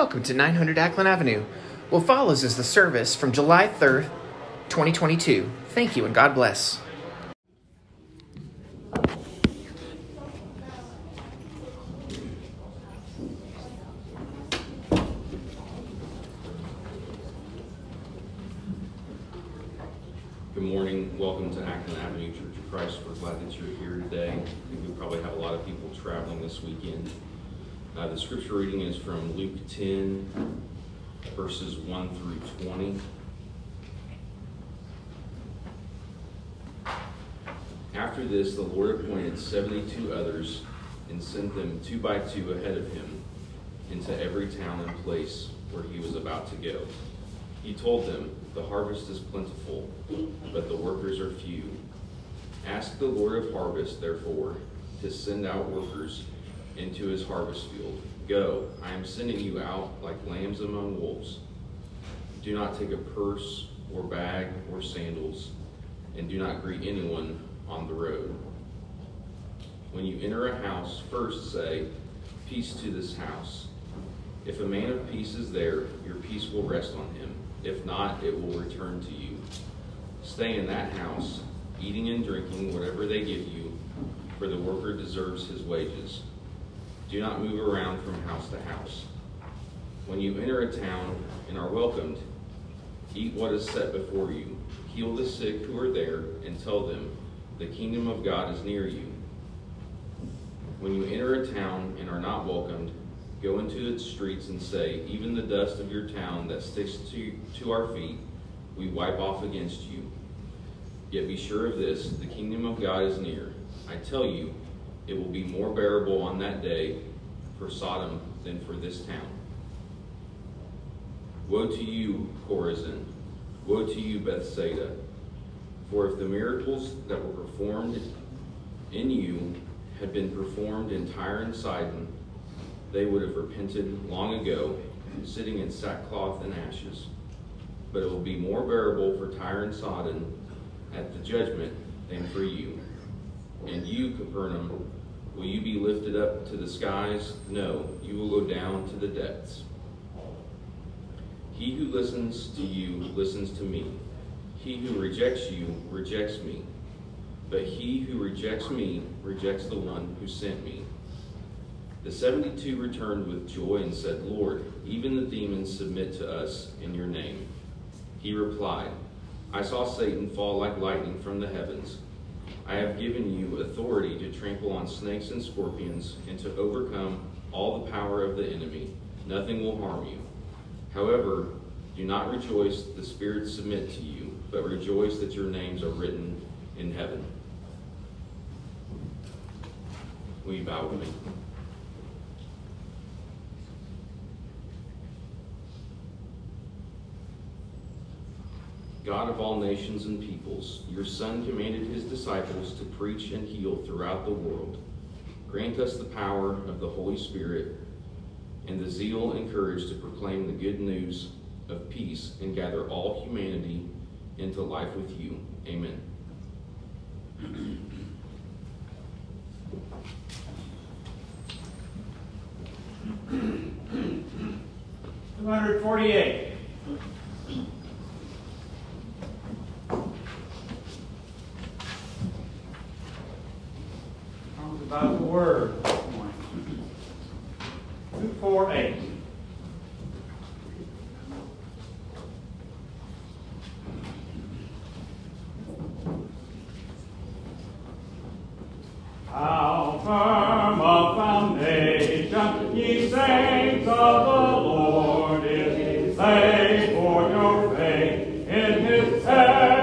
Welcome to 900 Acklen Avenue. What follows is the service from July 3rd, 2022. Thank you and God bless. Good morning. Welcome to Acklen Avenue Church of Christ. We're glad that you're here today. I think we probably have a lot of people traveling this weekend. Uh, the scripture reading is from Luke 10, verses 1 through 20. After this, the Lord appointed 72 others and sent them two by two ahead of him into every town and place where he was about to go. He told them, The harvest is plentiful, but the workers are few. Ask the Lord of harvest, therefore, to send out workers into his harvest field. Go, I am sending you out like lambs among wolves. Do not take a purse or bag or sandals, and do not greet anyone on the road. When you enter a house, first say, Peace to this house. If a man of peace is there, your peace will rest on him. If not, it will return to you. Stay in that house, eating and drinking whatever they give you, for the worker deserves his wages. Do not move around from house to house. When you enter a town and are welcomed, eat what is set before you. Heal the sick who are there, and tell them, The kingdom of God is near you. When you enter a town and are not welcomed, Go into its streets and say, Even the dust of your town that sticks to, to our feet, we wipe off against you. Yet be sure of this the kingdom of God is near. I tell you, it will be more bearable on that day for Sodom than for this town. Woe to you, Chorazin! Woe to you, Bethsaida! For if the miracles that were performed in you had been performed in Tyre and Sidon, they would have repented long ago, sitting in sackcloth and ashes. But it will be more bearable for Tyre and Sidon at the judgment than for you. And you, Capernaum, will you be lifted up to the skies? No, you will go down to the depths. He who listens to you listens to me. He who rejects you rejects me. But he who rejects me rejects the one who sent me. The 72 returned with joy and said, Lord, even the demons submit to us in your name. He replied, I saw Satan fall like lightning from the heavens. I have given you authority to trample on snakes and scorpions and to overcome all the power of the enemy. Nothing will harm you. However, do not rejoice that the spirits submit to you, but rejoice that your names are written in heaven. Will you bow with me? God of all nations and peoples, your Son commanded his disciples to preach and heal throughout the world. Grant us the power of the Holy Spirit and the zeal and courage to proclaim the good news of peace and gather all humanity into life with you. Amen. 248. About the word this morning. 248. How firm a foundation, ye saints of the Lord, is he laid for your faith in his excellent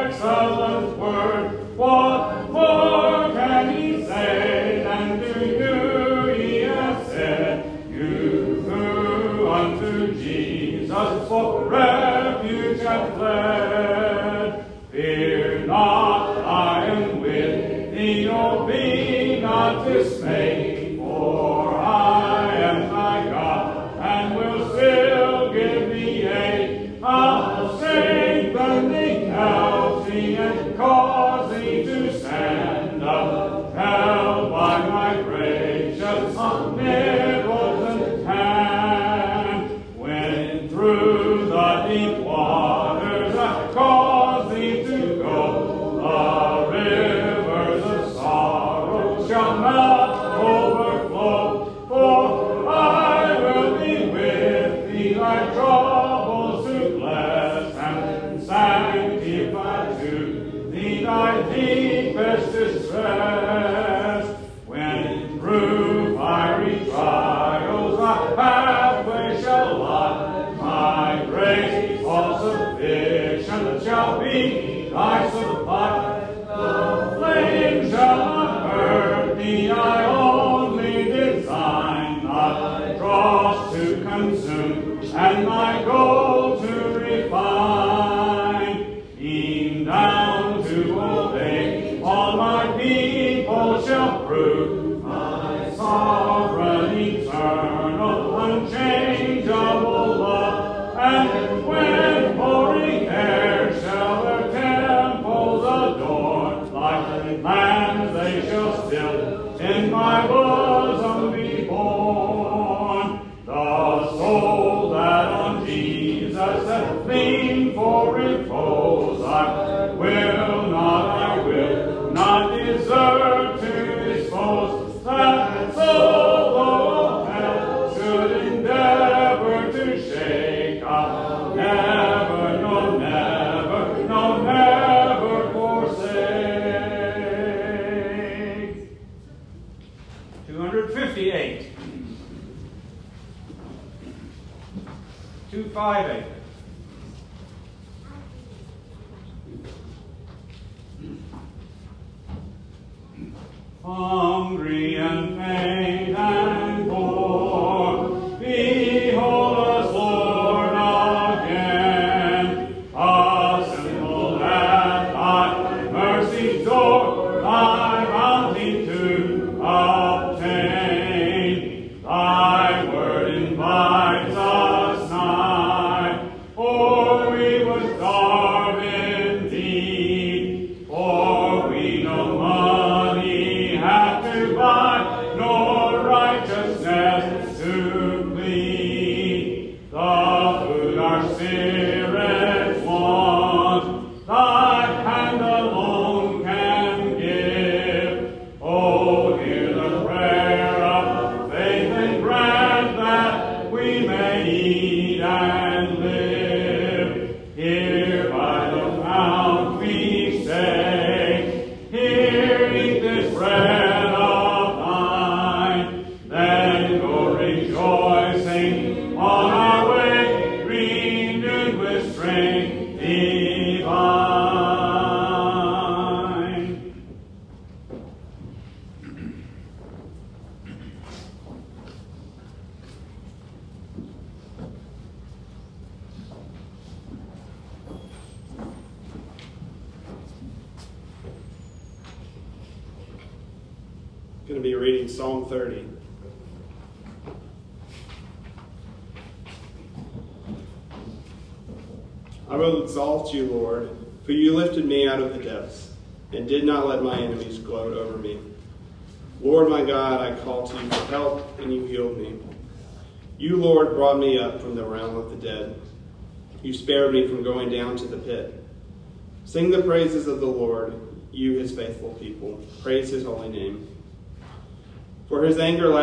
Hungry and faint and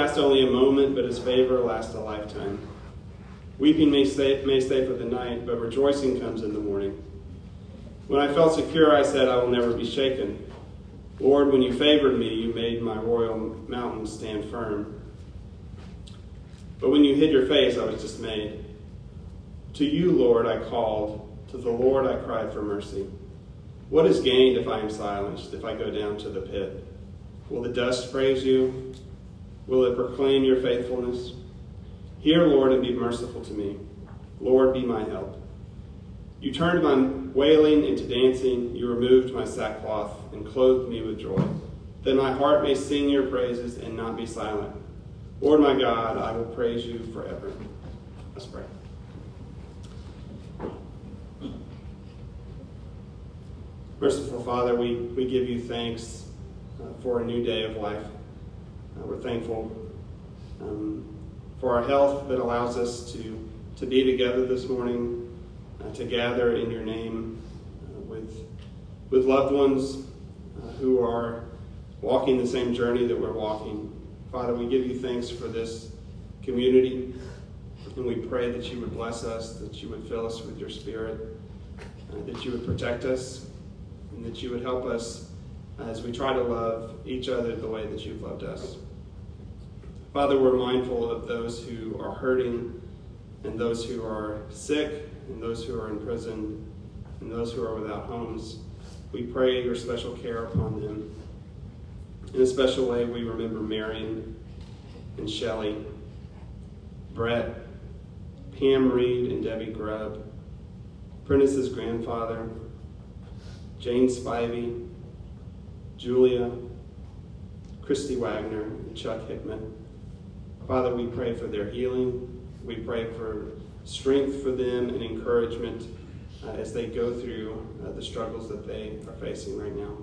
lasts only a moment, but his favor lasts a lifetime. Weeping may stay, may stay for the night, but rejoicing comes in the morning. When I felt secure, I said, I will never be shaken. Lord, when you favored me, you made my royal mountain stand firm. But when you hid your face, I was dismayed. To you, Lord, I called. To the Lord I cried for mercy. What is gained if I am silenced, if I go down to the pit? Will the dust praise you? Will it proclaim your faithfulness? Hear, Lord, and be merciful to me. Lord, be my help. You turned my wailing into dancing. You removed my sackcloth and clothed me with joy. That my heart may sing your praises and not be silent. Lord, my God, I will praise you forever. Let's pray. Merciful Father, we, we give you thanks uh, for a new day of life. Uh, we're thankful um, for our health that allows us to, to be together this morning, uh, to gather in your name uh, with, with loved ones uh, who are walking the same journey that we're walking. Father, we give you thanks for this community, and we pray that you would bless us, that you would fill us with your spirit, uh, that you would protect us, and that you would help us as we try to love each other the way that you've loved us. Father, we're mindful of those who are hurting and those who are sick and those who are in prison and those who are without homes. We pray your special care upon them. In a special way, we remember Marion and Shelley, Brett, Pam Reed and Debbie Grubb, Prentice's grandfather, Jane Spivey, Julia, Christy Wagner, and Chuck Hickman. Father, we pray for their healing. We pray for strength for them and encouragement uh, as they go through uh, the struggles that they are facing right now.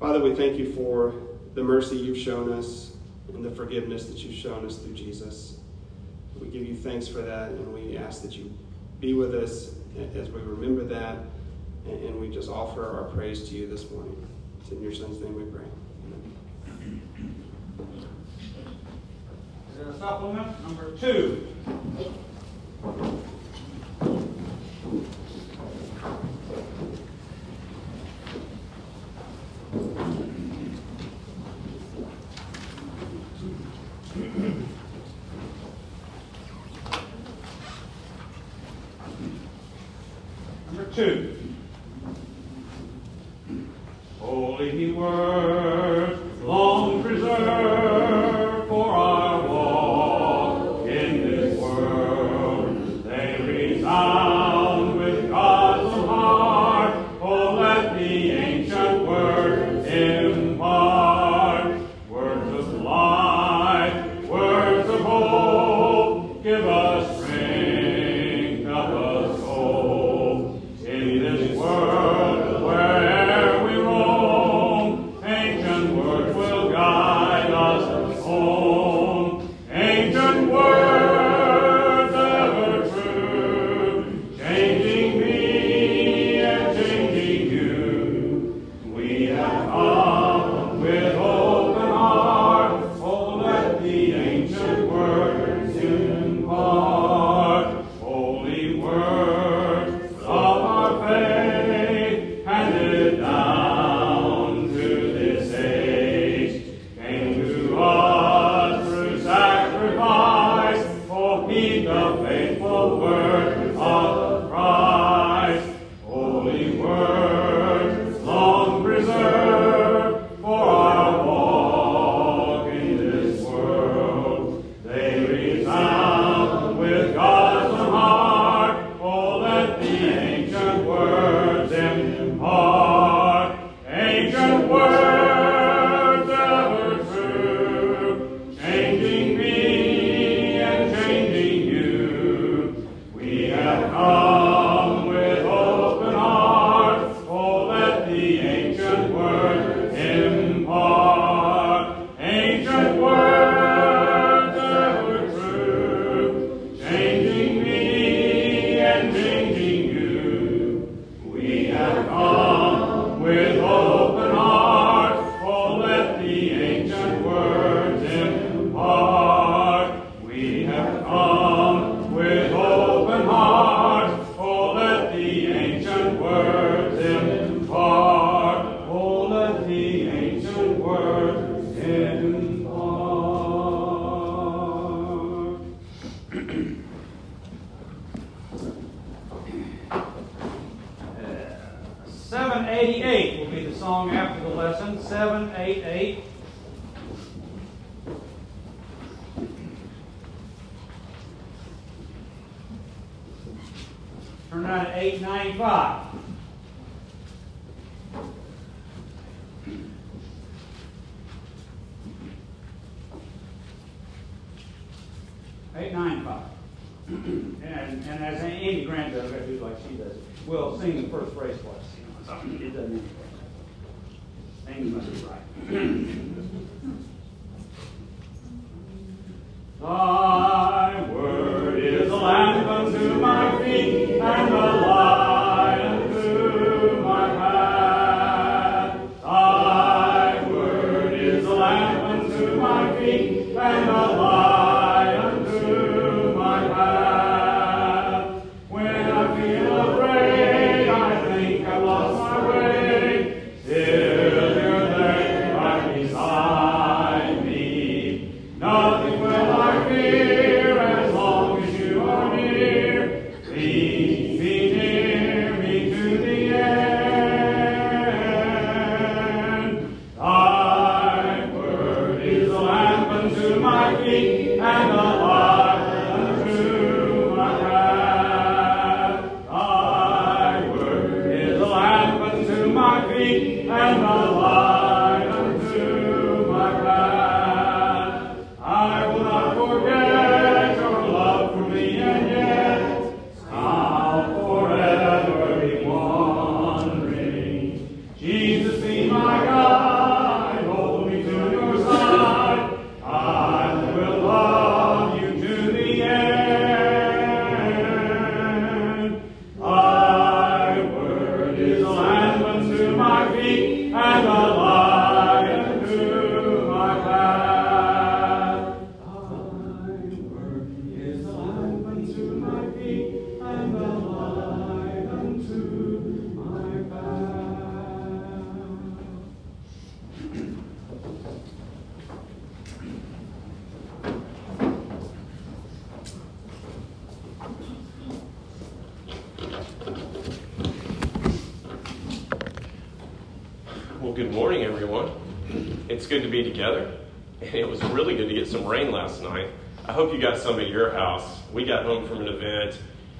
Father, we thank you for the mercy you've shown us and the forgiveness that you've shown us through Jesus. We give you thanks for that, and we ask that you be with us as we remember that, and we just offer our praise to you this morning. It's in your son's name we pray. a supplement? Number two.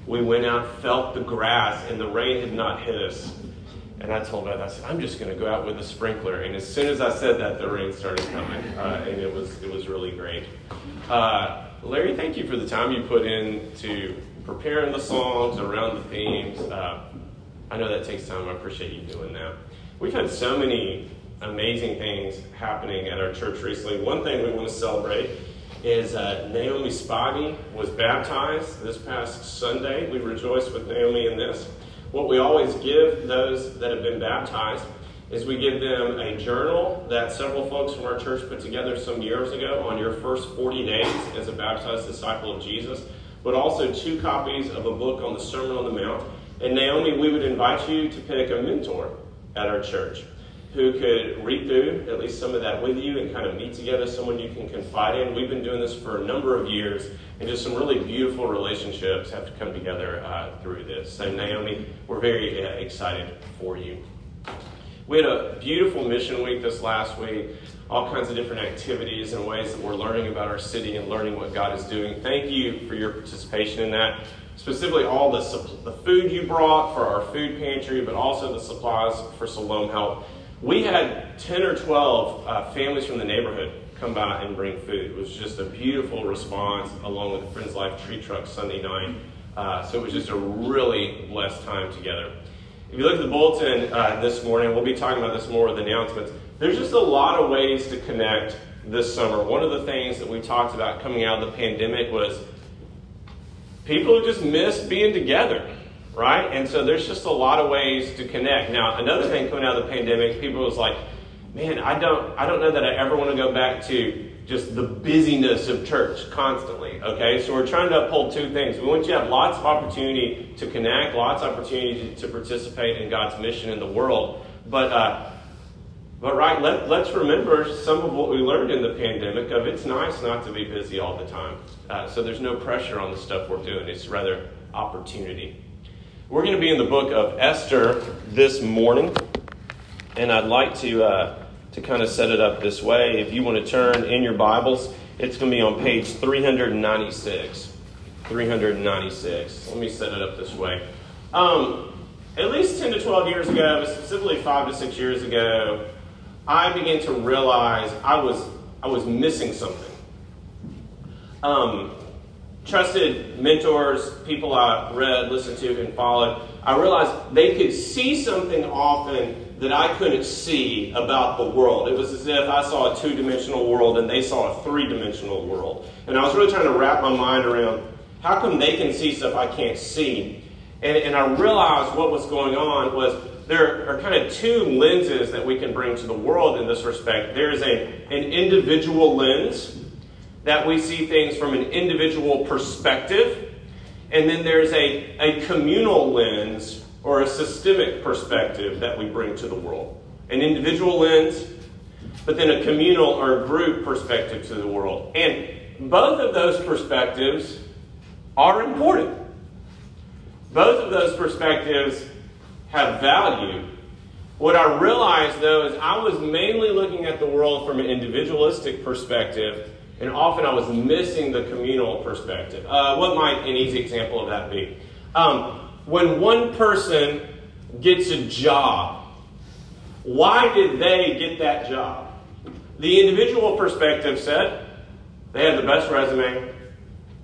We went out, felt the grass, and the rain had not hit us. And I told Beth, I said, I'm just going to go out with a sprinkler. And as soon as I said that, the rain started coming, uh, and it was it was really great. Uh, Larry, thank you for the time you put in to preparing the songs around the themes. Uh, I know that takes time. I appreciate you doing that. We've had so many amazing things happening at our church recently. One thing we want to celebrate is uh, Naomi Spivey was baptized this past Sunday. We rejoice with Naomi in this. What we always give those that have been baptized is we give them a journal that several folks from our church put together some years ago on your first 40 days as a baptized disciple of Jesus, but also two copies of a book on the Sermon on the Mount. And Naomi, we would invite you to pick a mentor at our church who could read through at least some of that with you and kind of meet together, someone you can confide in. We've been doing this for a number of years, and just some really beautiful relationships have to come together uh, through this. So, Naomi, we're very uh, excited for you. We had a beautiful mission week this last week, all kinds of different activities and ways that we're learning about our city and learning what God is doing. Thank you for your participation in that. Specifically, all the, the food you brought for our food pantry, but also the supplies for Siloam Health. We had 10 or 12 uh, families from the neighborhood come by and bring food. It was just a beautiful response along with the Friends Life tree truck Sunday night. Uh, so it was just a really blessed time together. If you look at the bulletin uh, this morning, we'll be talking about this more with announcements. There's just a lot of ways to connect this summer. One of the things that we talked about coming out of the pandemic was people just missed being together right? And so there's just a lot of ways to connect. Now, another thing coming out of the pandemic, people was like, man, I don't, I don't know that I ever want to go back to just the busyness of church constantly. Okay, so we're trying to uphold two things. We want you to have lots of opportunity to connect, lots of opportunity to, participate in God's mission in the world, but. Uh, but right, let, let's remember some of what we learned in the pandemic of it's nice not to be busy all the time. Uh, so there's no pressure on the stuff we're doing. It's rather opportunity. We're going to be in the book of Esther this morning, and I'd like to uh, to kind of set it up this way. If you want to turn in your Bibles, it's going to be on page 396. 396. Let me set it up this way. Um, at least 10 to 12 years ago, specifically five to six years ago, I began to realize I was I was missing something. Um, trusted mentors, people I read, listened to, and followed, I realized they could see something often that I couldn't see about the world. It was as if I saw a two dimensional world and they saw a three dimensional world. And I was really trying to wrap my mind around how come they can see stuff I can't see? And, and I realized what was going on was there are kind of two lenses that we can bring to the world in this respect. There's a, an individual lens, that we see things from an individual perspective, and then there's a, a communal lens or a systemic perspective that we bring to the world. An individual lens, but then a communal or group perspective to the world. And both of those perspectives are important. Both of those perspectives have value. What I realized, though, is I was mainly looking at the world from an individualistic perspective and often I was missing the communal perspective. Uh, what might an easy example of that be? Um, when one person gets a job, why did they get that job? The individual perspective said they had the best resume,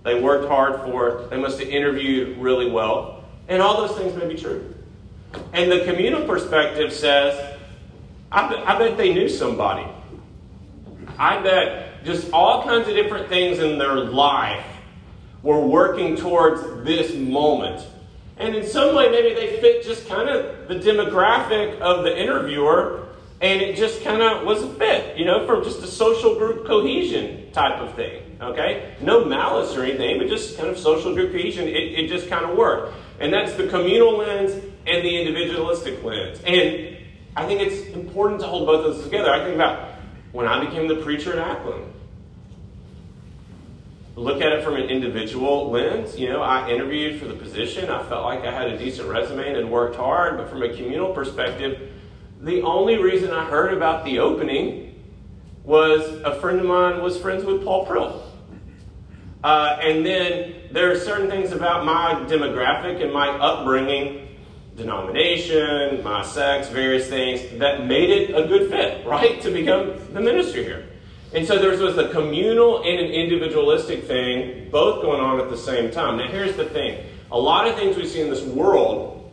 they worked hard for it, they must have interviewed really well, and all those things may be true. And the communal perspective says, I, bet, I bet they knew somebody. I bet just all kinds of different things in their life were working towards this moment. And in some way, maybe they fit just kind of the demographic of the interviewer, and it just kind of was a fit, you know, from just a social group cohesion type of thing. Okay? No malice or anything, but just kind of social group cohesion. It, it just kind of worked. And that's the communal lens and the individualistic lens. And I think it's important to hold both of those together. I think about when I became the preacher at Acklen look at it from an individual lens. You know, I interviewed for the position. I felt like I had a decent resume and worked hard. But from a communal perspective, The only reason I heard about the opening was a friend of mine was friends with Paul Prill. Uh, and then there are certain things about my demographic and my upbringing, denomination, my sex, various things, that made it a good fit, right, to become the minister here. And so there was a communal and an individualistic thing, both going on at the same time. Now, here's the thing a lot of things we see in this world,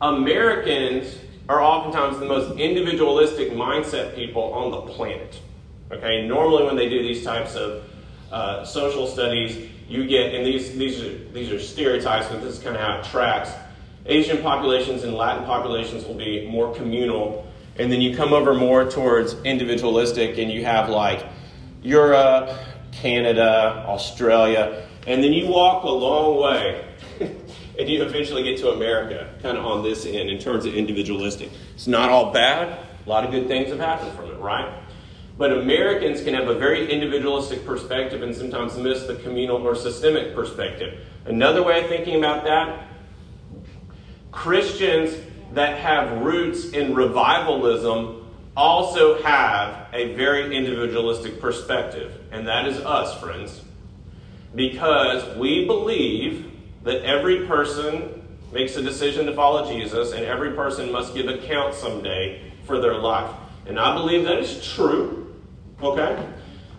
Americans are oftentimes the most individualistic mindset people on the planet. Okay, normally when they do these types of uh, social studies, you get, and these, these, are, these are stereotypes, but this is kind of how it tracks. Asian populations and Latin populations will be more communal. And then you come over more towards individualistic, and you have like Europe, Canada, Australia, and then you walk a long way and you eventually get to America, kind of on this end in terms of individualistic. It's not all bad. A lot of good things have happened from it, right? But Americans can have a very individualistic perspective and sometimes miss the communal or systemic perspective. Another way of thinking about that Christians that have roots in revivalism also have a very individualistic perspective. And that is us, friends. Because we believe that every person makes a decision to follow Jesus and every person must give account someday for their life. And I believe that is true. Okay?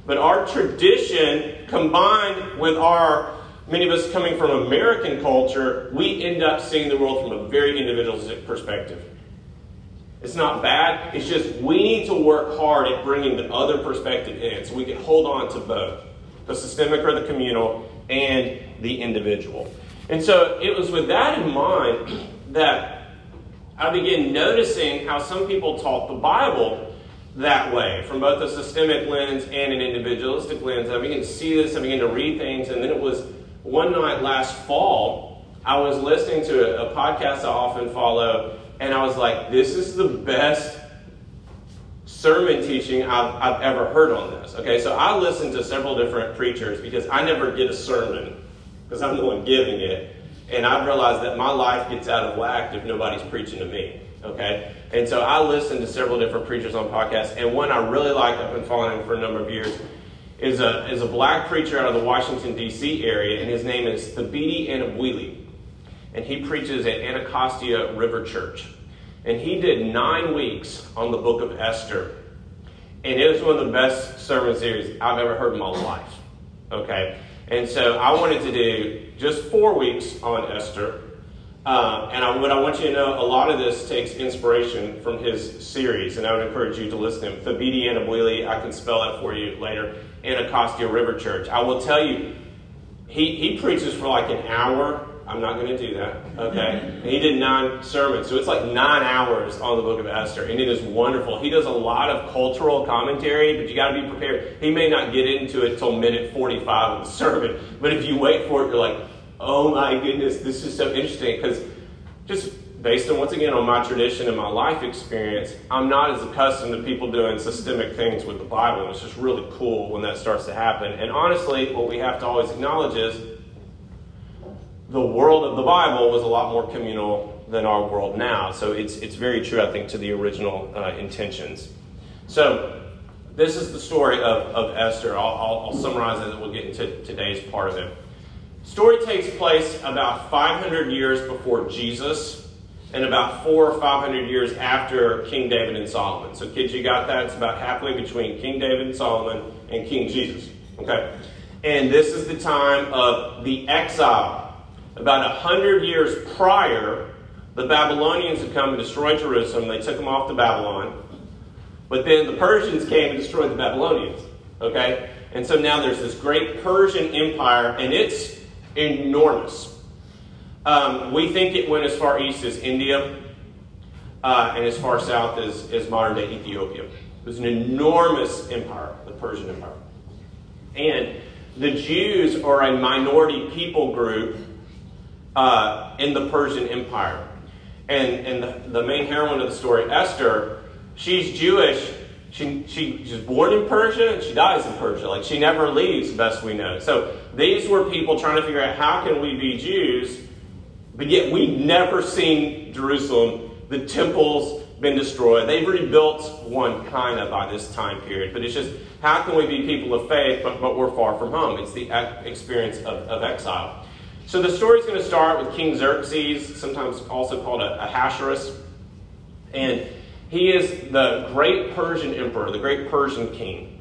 But our tradition combined with our many of us coming from American culture, we end up seeing the world from a very individualistic perspective. It's not bad. It's just we need to work hard at bringing the other perspective in so we can hold on to both the systemic or the communal and the individual. And so it was with that in mind that I began noticing how some people taught the Bible that way, from both a systemic lens and an individualistic lens. I began to see this, I began to read things, and then it was one night last fall, I was listening to a, a podcast I often follow, and I was like, this is the best sermon teaching I've, I've ever heard on this. Okay, so I listened to several different preachers because I never get a sermon because I'm the one giving it. And I've realized that my life gets out of whack if nobody's preaching to me. Okay? And so I listened to several different preachers on podcasts, and one I really like, I've been following for a number of years, is a, is a black preacher out of the Washington, D.C. area, and his name is Thabiti Anyabwile. And he preaches at Anacostia River Church. And he did nine weeks on the book of Esther. And it was one of the best sermon series I've ever heard in my life. Okay? And so I wanted to do just four weeks on Esther. Uh, and I, what I want you to know, a lot of this takes inspiration from his series, and I would encourage you to listen to him. Thabiti Anyabwile, I can spell that for you later. Anacostia River Church. I will tell you, he, he preaches for like an hour. I'm not going to do that, okay? And he did nine sermons, so it's like nine hours on the book of Esther, and it is wonderful. He does a lot of cultural commentary, but you got to be prepared. He may not get into it till minute 45 of the sermon, but if you wait for it, you're like, oh my goodness, this is so interesting, because just based on once again on my tradition and my life experience, I'm not as accustomed to people doing systemic things with the Bible. And it's just really cool when that starts to happen. And honestly, what we have to always acknowledge is the world of the Bible was a lot more communal than our world now. So it's it's very true, I think, to the original uh, intentions. So this is the story of, of Esther. I'll, I'll, I'll summarize it and we'll get into today's part of it. Story takes place about 500 years before Jesus and about four or five hundred years after King David and Solomon. So, kids, you got that? It's about halfway between King David and Solomon and King Jesus. Okay? And this is the time of the exile. About a hundred years prior, the Babylonians had come and destroyed Jerusalem. They took them off to Babylon. But then the Persians came and destroyed the Babylonians. Okay? And so now there's this great Persian empire, and it's enormous. Um, we think it went as far east as India uh, and as far south as, as modern day Ethiopia. It was an enormous empire, the Persian Empire. And the Jews are a minority people group uh, in the Persian Empire. And, and the, the main heroine of the story, Esther, she's Jewish. She, she, she's born in Persia and she dies in Persia. Like she never leaves, best we know. So these were people trying to figure out how can we be Jews but yet we've never seen Jerusalem, the temples, been destroyed. They've rebuilt one kind of by this time period, but it's just how can we be people of faith, but, but we're far from home? It's the experience of, of exile. So the story is going to start with King Xerxes, sometimes also called a, Ahasuerus. And he is the great Persian emperor, the great Persian king.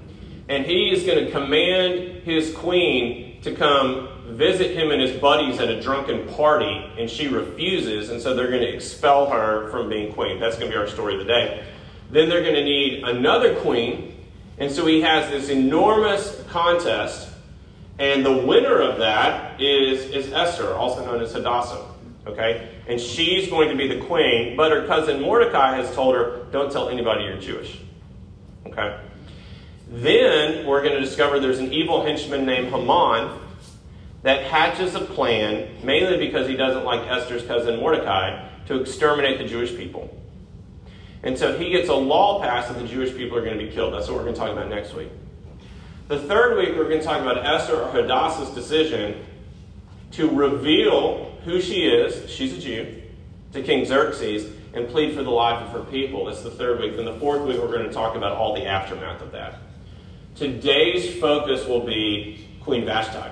And he is going to command his queen to come visit him and his buddies at a drunken party, and she refuses, and so they're going to expel her from being queen. That's going to be our story of the day. Then they're going to need another queen, and so he has this enormous contest, and the winner of that is, is Esther, also known as Hadassah. Okay? And she's going to be the queen, but her cousin Mordecai has told her, don't tell anybody you're Jewish. Okay? Then we're going to discover there's an evil henchman named Haman that hatches a plan, mainly because he doesn't like Esther's cousin Mordecai, to exterminate the Jewish people. And so he gets a law passed that the Jewish people are going to be killed. That's what we're going to talk about next week. The third week, we're going to talk about Esther or Hadassah's decision to reveal who she is, she's a Jew, to King Xerxes, and plead for the life of her people. That's the third week. Then the fourth week, we're going to talk about all the aftermath of that. Today's focus will be Queen Vashti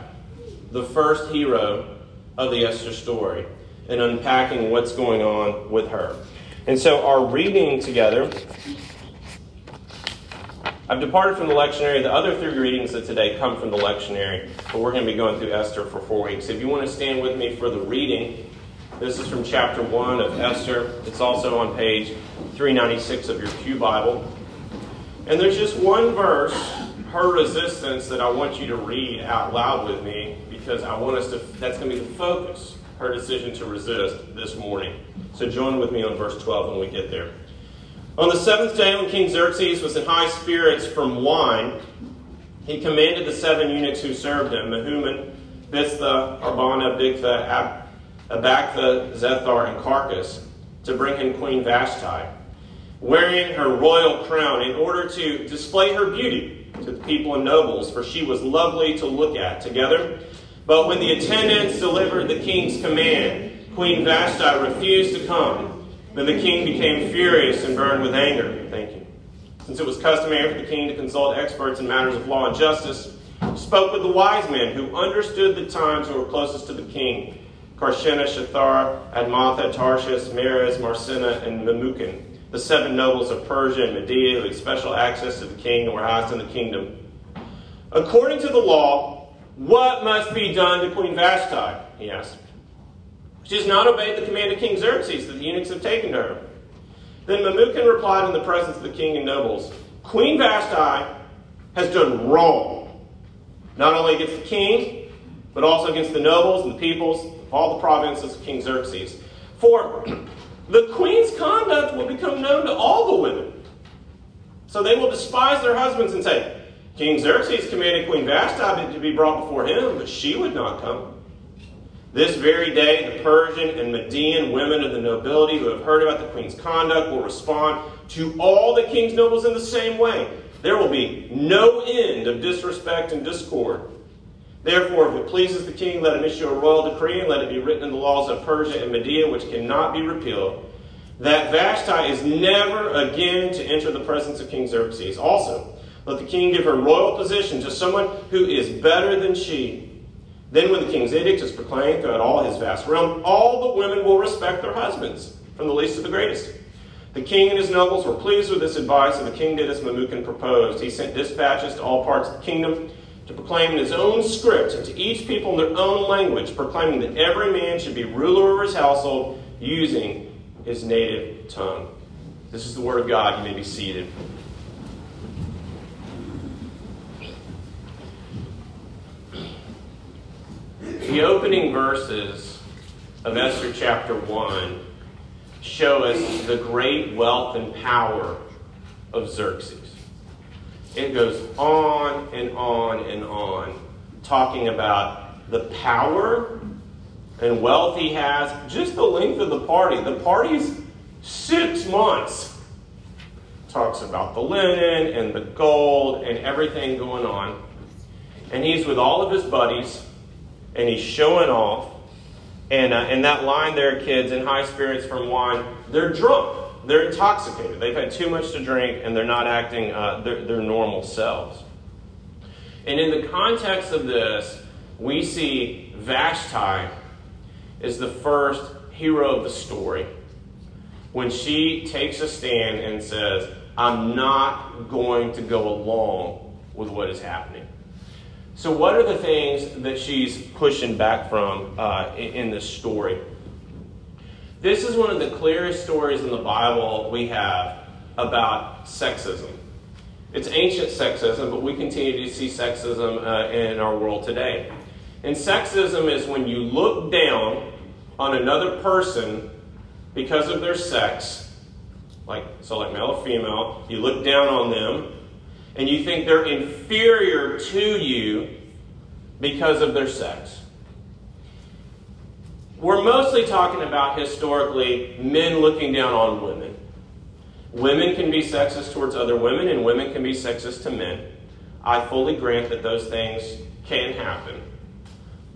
the first hero of the Esther story and unpacking what's going on with her. And so, our reading together, I've departed from the lectionary. The other three readings of today come from the lectionary, but we're going to be going through Esther for four weeks. If you want to stand with me for the reading, this is from chapter 1 of Esther. It's also on page 396 of your Pew Bible. And there's just one verse, her resistance, that I want you to read out loud with me because I want us to, that's going to be the focus, her decision to resist this morning. So join with me on verse 12 when we get there. On the seventh day, when King Xerxes was in high spirits from wine, he commanded the seven eunuchs who served him, Mehuman, Biztha, Harbona, Bigtha, Ab- Zethar, and Carkas, to bring him Queen Vashti, wearing her royal crown in order to display her beauty to the people and nobles, for she was lovely to look at. Together, but when the attendants delivered the king's command, Queen Vashti refused to come. Then the king became furious and burned with anger. Thank you. Since it was customary for the king to consult experts in matters of law and justice, spoke with the wise men who understood the times and were closest to the king Carshena, Shethar, Admatha, Tarshish, Meres, Marsena, and Memucan, the seven nobles of Persia and Media who had special access to the king and were highest in the kingdom. According to the law, what must be done to Queen Vashti? He asked. She has not obeyed the command of King Xerxes that the eunuchs have taken to her. Then Memucan replied in the presence of the king and nobles Queen Vashti has done wrong, not only against the king, but also against the nobles and the peoples of all the provinces of King Xerxes. For the queen's conduct will become known to all the women. So they will despise their husbands and say, King Xerxes commanded Queen Vashti to be brought before him, but she would not come. This very day, the Persian and Median women of the nobility who have heard about the queen's conduct will respond to all the king's nobles in the same way. There will be no end of disrespect and discord. Therefore, if it pleases the king, let him issue a royal decree and let it be written in the laws of Persia and Media, which cannot be repealed, that Vashti is never again to enter the presence of King Xerxes. Also, let the king give her royal position to someone who is better than she. Then, when the king's edict is proclaimed throughout all his vast realm, all the women will respect their husbands, from the least to the greatest. The king and his nobles were pleased with this advice, and the king did as Memucan proposed. He sent dispatches to all parts of the kingdom to proclaim in his own script and to each people in their own language, proclaiming that every man should be ruler over his household using his native tongue. This is the word of God. You may be seated. The opening verses of Esther chapter 1 show us the great wealth and power of Xerxes. It goes on and on and on, talking about the power and wealth he has, just the length of the party. The party's six months. Talks about the linen and the gold and everything going on. And he's with all of his buddies and he's showing off. And, uh, and that line there, kids, in high spirits from wine, they're drunk. They're intoxicated. They've had too much to drink and they're not acting uh, their, their normal selves. And in the context of this, we see Vashti is the first hero of the story when she takes a stand and says, I'm not going to go along with what is happening. So, what are the things that she's pushing back from uh, in, in this story? This is one of the clearest stories in the Bible we have about sexism. It's ancient sexism, but we continue to see sexism uh, in our world today. And sexism is when you look down on another person because of their sex, like so like male or female, you look down on them and you think they're inferior to you because of their sex. We're mostly talking about historically men looking down on women. Women can be sexist towards other women, and women can be sexist to men. I fully grant that those things can happen.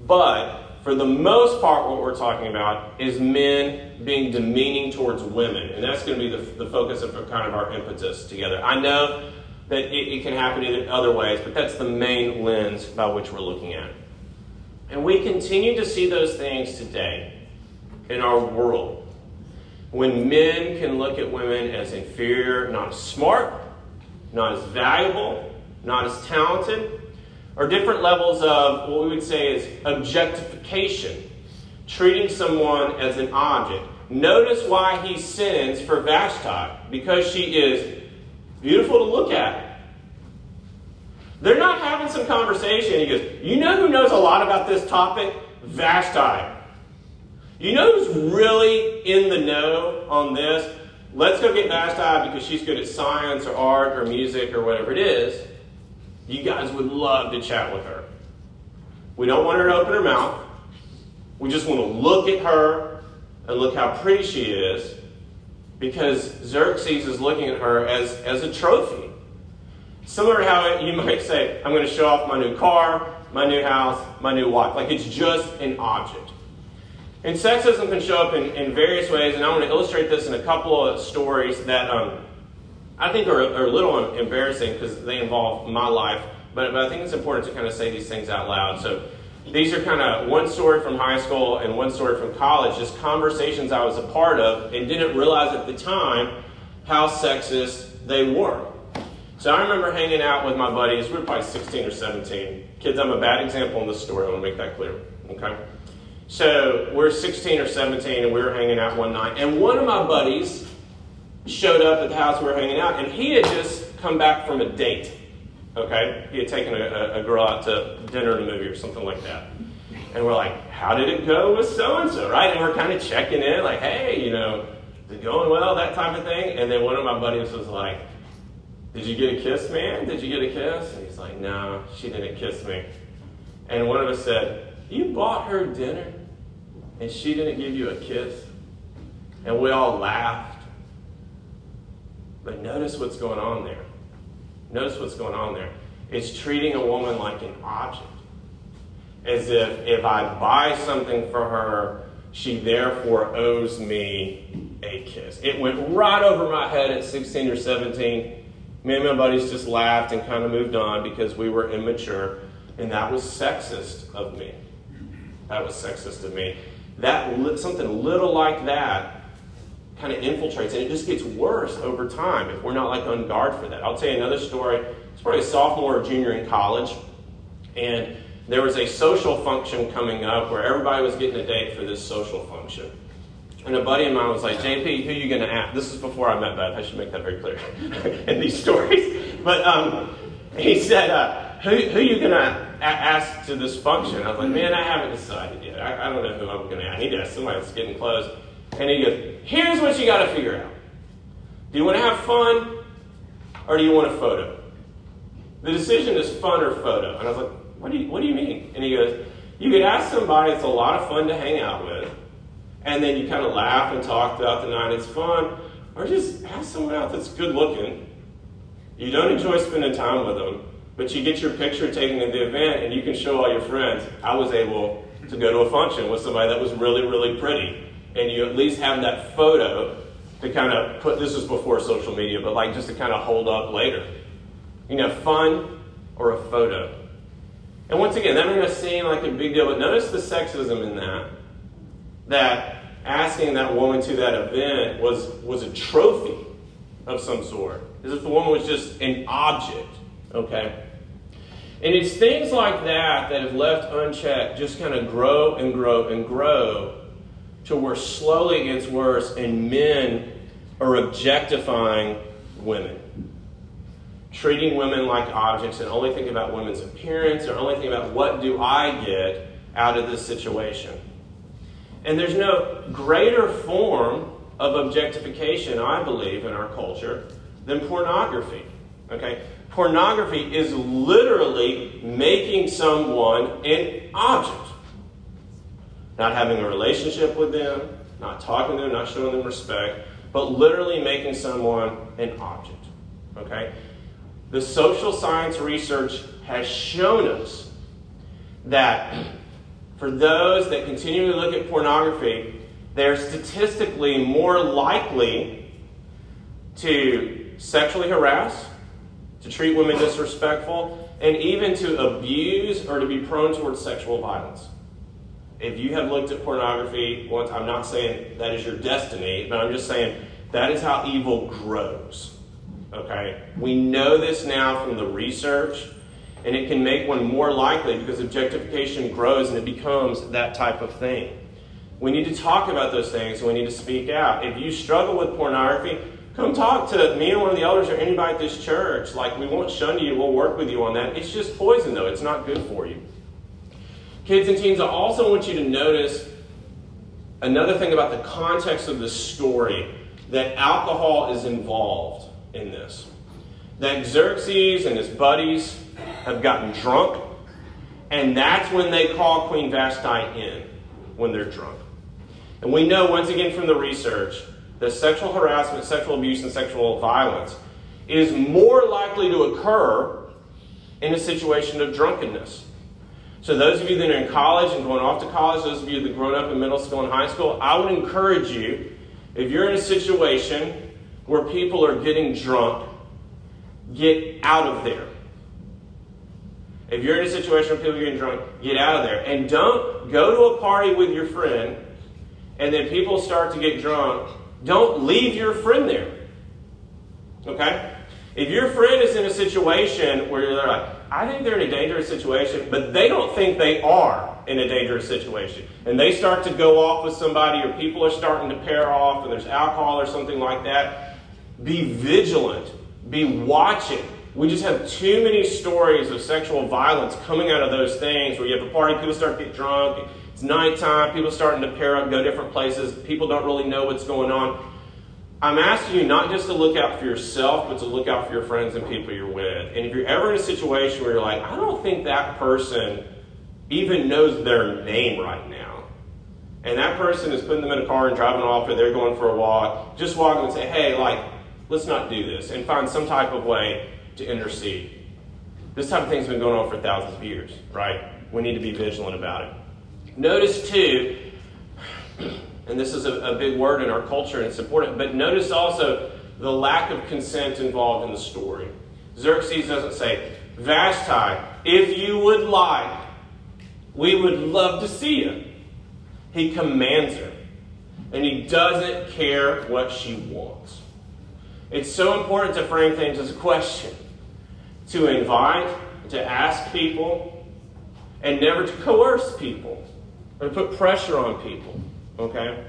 But for the most part, what we're talking about is men being demeaning towards women. And that's going to be the, the focus of kind of our impetus together. I know that it, it can happen in other ways, but that's the main lens by which we're looking at. And we continue to see those things today in our world. When men can look at women as inferior, not as smart, not as valuable, not as talented, or different levels of what we would say is objectification, treating someone as an object. Notice why he sins for Vashti, because she is beautiful to look at. They're not having some conversation. He goes, You know who knows a lot about this topic? Vashti. You know who's really in the know on this? Let's go get Vashti because she's good at science or art or music or whatever it is. You guys would love to chat with her. We don't want her to open her mouth. We just want to look at her and look how pretty she is because Xerxes is looking at her as, as a trophy. Similar to how you might say, I'm going to show off my new car, my new house, my new wife. Like it's just an object. And sexism can show up in, in various ways, and I want to illustrate this in a couple of stories that um, I think are, are a little embarrassing because they involve my life, but, but I think it's important to kind of say these things out loud. So these are kind of one story from high school and one story from college, just conversations I was a part of and didn't realize at the time how sexist they were. So I remember hanging out with my buddies. We were probably 16 or 17. Kids, I'm a bad example in this story. I want to make that clear. Okay? So we're 16 or 17 and we were hanging out one night. And one of my buddies showed up at the house we were hanging out and he had just come back from a date. Okay? He had taken a, a girl out to dinner and a movie or something like that. And we're like, how did it go with so and so, right? And we're kind of checking in, like, hey, you know, is it going well, that type of thing? And then one of my buddies was like, did you get a kiss, man? Did you get a kiss? And he's like, no, she didn't kiss me. And one of us said, you bought her dinner and she didn't give you a kiss? And we all laughed. But notice what's going on there. Notice what's going on there. It's treating a woman like an object. As if if I buy something for her, she therefore owes me a kiss. It went right over my head at 16 or 17. Me and my buddies just laughed and kind of moved on because we were immature. And that was sexist of me. That was sexist of me. That something little like that kind of infiltrates and it just gets worse over time if we're not like on guard for that. I'll tell you another story. It's probably a sophomore or junior in college, and there was a social function coming up where everybody was getting a date for this social function. And a buddy of mine was like, JP, who are you going to ask? This is before I met Beth. I should make that very clear in these stories. But um, he said, uh, who, who are you going to ask to this function? I was like, man, I haven't decided yet. I, I don't know who I'm going to ask. I need to ask somebody that's getting close. And he goes, Here's what you got to figure out. Do you want to have fun or do you want a photo? The decision is fun or photo. And I was like, What do you, what do you mean? And he goes, You could ask somebody that's a lot of fun to hang out with, and then you kind of laugh and talk throughout the night, it's fun, or just ask someone else that's good looking. You don't enjoy spending time with them, but you get your picture taken at the event and you can show all your friends. I was able to go to a function with somebody that was really, really pretty and you at least have that photo to kind of put this was before social media, but like just to kind of hold up later. You know, fun or a photo. And once again, that may not seem like a big deal, but notice the sexism in that. That asking that woman to that event was, was a trophy of some sort. As if the woman was just an object, okay? And it's things like that that have left unchecked just kind of grow and grow and grow to where slowly it gets worse and men are objectifying women. Treating women like objects and only thinking about women's appearance or only thinking about what do I get out of this situation. And there's no greater form of objectification, I believe, in our culture than pornography. Okay? Pornography is literally making someone an object. Not having a relationship with them, not talking to them, not showing them respect, but literally making someone an object. Okay? The social science research has shown us that for those that continually look at pornography, they're statistically more likely to sexually harass, to treat women disrespectful, and even to abuse or to be prone towards sexual violence. If you have looked at pornography once, I'm not saying that is your destiny, but I'm just saying that is how evil grows. Okay? We know this now from the research, and it can make one more likely because objectification grows and it becomes that type of thing. We need to talk about those things and we need to speak out. If you struggle with pornography, come talk to me or one of the elders or anybody at this church. Like, we won't shun you, we'll work with you on that. It's just poison, though, it's not good for you. Kids and teens, I also want you to notice another thing about the context of the story that alcohol is involved in this. That Xerxes and his buddies have gotten drunk, and that's when they call Queen Vashti in, when they're drunk. And we know, once again, from the research, that sexual harassment, sexual abuse, and sexual violence is more likely to occur in a situation of drunkenness. So, those of you that are in college and going off to college, those of you that are grown up in middle school and high school, I would encourage you, if you're in a situation where people are getting drunk, get out of there. If you're in a situation where people are getting drunk, get out of there. And don't go to a party with your friend and then people start to get drunk. Don't leave your friend there. Okay? If your friend is in a situation where they're like, I think they're in a dangerous situation, but they don't think they are in a dangerous situation, and they start to go off with somebody, or people are starting to pair off, and there's alcohol or something like that, be vigilant. Be watching. We just have too many stories of sexual violence coming out of those things where you have a party, people start to get drunk, it's nighttime, people starting to pair up, go different places, people don't really know what's going on. I'm asking you not just to look out for yourself, but to look out for your friends and people you're with. And if you're ever in a situation where you're like, I don't think that person even knows their name right now, and that person is putting them in a car and driving off, or they're going for a walk, just walk and say, hey, like, let's not do this, and find some type of way to intercede. This type of thing's been going on for thousands of years, right? We need to be vigilant about it. Notice, too, and this is a, a big word in our culture and it's important, but notice also the lack of consent involved in the story. Xerxes doesn't say, Vashti, if you would like, we would love to see you. He commands her, and he doesn't care what she wants. It's so important to frame things as a question, to invite, to ask people, and never to coerce people or put pressure on people. Okay?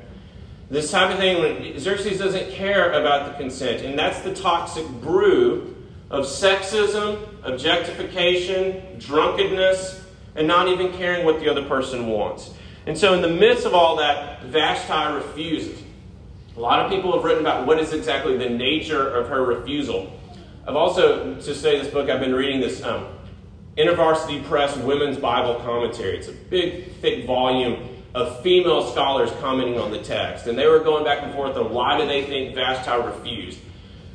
This type of thing, Xerxes doesn't care about the consent, and that's the toxic brew of sexism, objectification, drunkenness, and not even caring what the other person wants. And so, in the midst of all that, Vashti refuses. A lot of people have written about what is exactly the nature of her refusal. I've also, to study this book, I've been reading this um, InterVarsity Press Women's Bible Commentary. It's a big, thick volume of female scholars commenting on the text. And they were going back and forth on why do they think Vashti refused.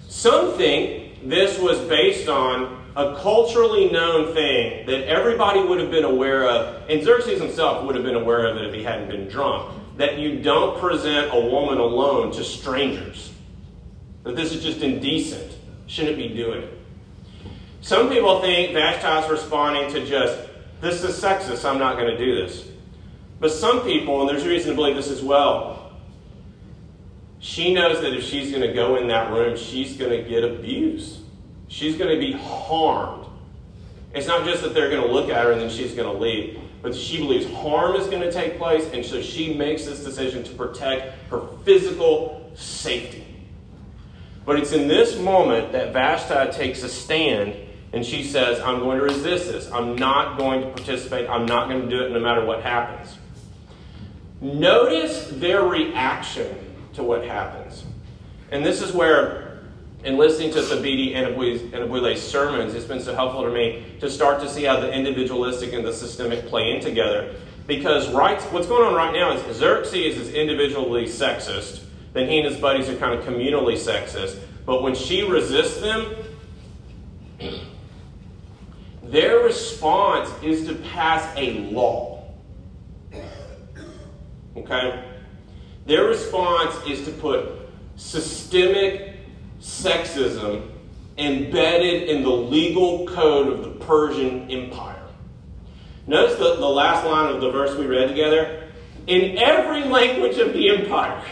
Some think this was based on a culturally known thing that everybody would have been aware of, and Xerxes himself would have been aware of it if he hadn't been drunk, that you don't present a woman alone to strangers. That this is just indecent. Shouldn't be doing. Some people think Vashti is responding to just, this is sexist, I'm not going to do this. But some people, and there's reason to believe this as well, she knows that if she's going to go in that room, she's going to get abused. She's going to be harmed. It's not just that they're going to look at her and then she's going to leave, but she believes harm is going to take place, and so she makes this decision to protect her physical safety. But it's in this moment that Vashti takes a stand and she says, I'm going to resist this. I'm not going to participate. I'm not going to do it no matter what happens. Notice their reaction to what happens. And this is where, in listening to Thabiti Anyabwile's sermons, it's been so helpful to me to start to see how the individualistic and the systemic play in together. Because right, what's going on right now is Xerxes is individually sexist, then he and his buddies are kind of communally sexist. But when she resists them, their response is to pass a law. Okay? Their response is to put systemic sexism embedded in the legal code of the Persian Empire. Notice the, the last line of the verse we read together. In every language of the empire,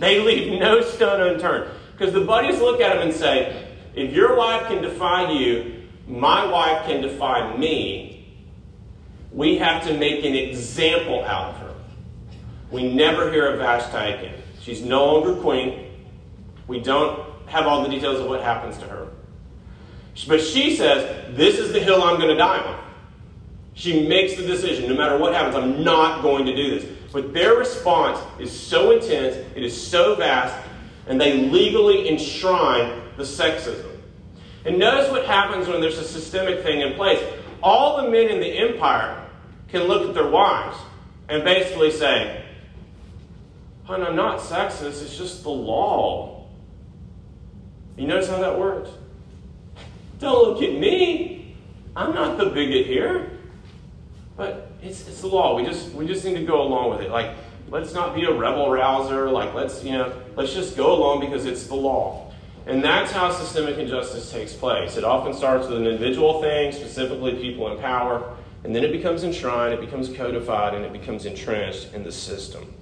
they leave no stone unturned. Because the buddies look at him and say, if your wife can defy you, my wife can defy me. We have to make an example out of her. We never hear of Vashti again. She's no longer queen. We don't have all the details of what happens to her. But she says, This is the hill I'm going to die on. She makes the decision no matter what happens, I'm not going to do this. But their response is so intense, it is so vast, and they legally enshrine the sexism. And notice what happens when there's a systemic thing in place. All the men in the empire can look at their wives and basically say, oh, and I'm not sexist, it's just the law. You notice how that works? Don't look at me. I'm not the bigot here. But it's, it's the law. We just we just need to go along with it. Like, let's not be a rebel rouser. Like, let's, you know, let's just go along because it's the law. And that's how systemic injustice takes place. It often starts with an individual thing, specifically people in power, and then it becomes enshrined, it becomes codified, and it becomes entrenched in the system.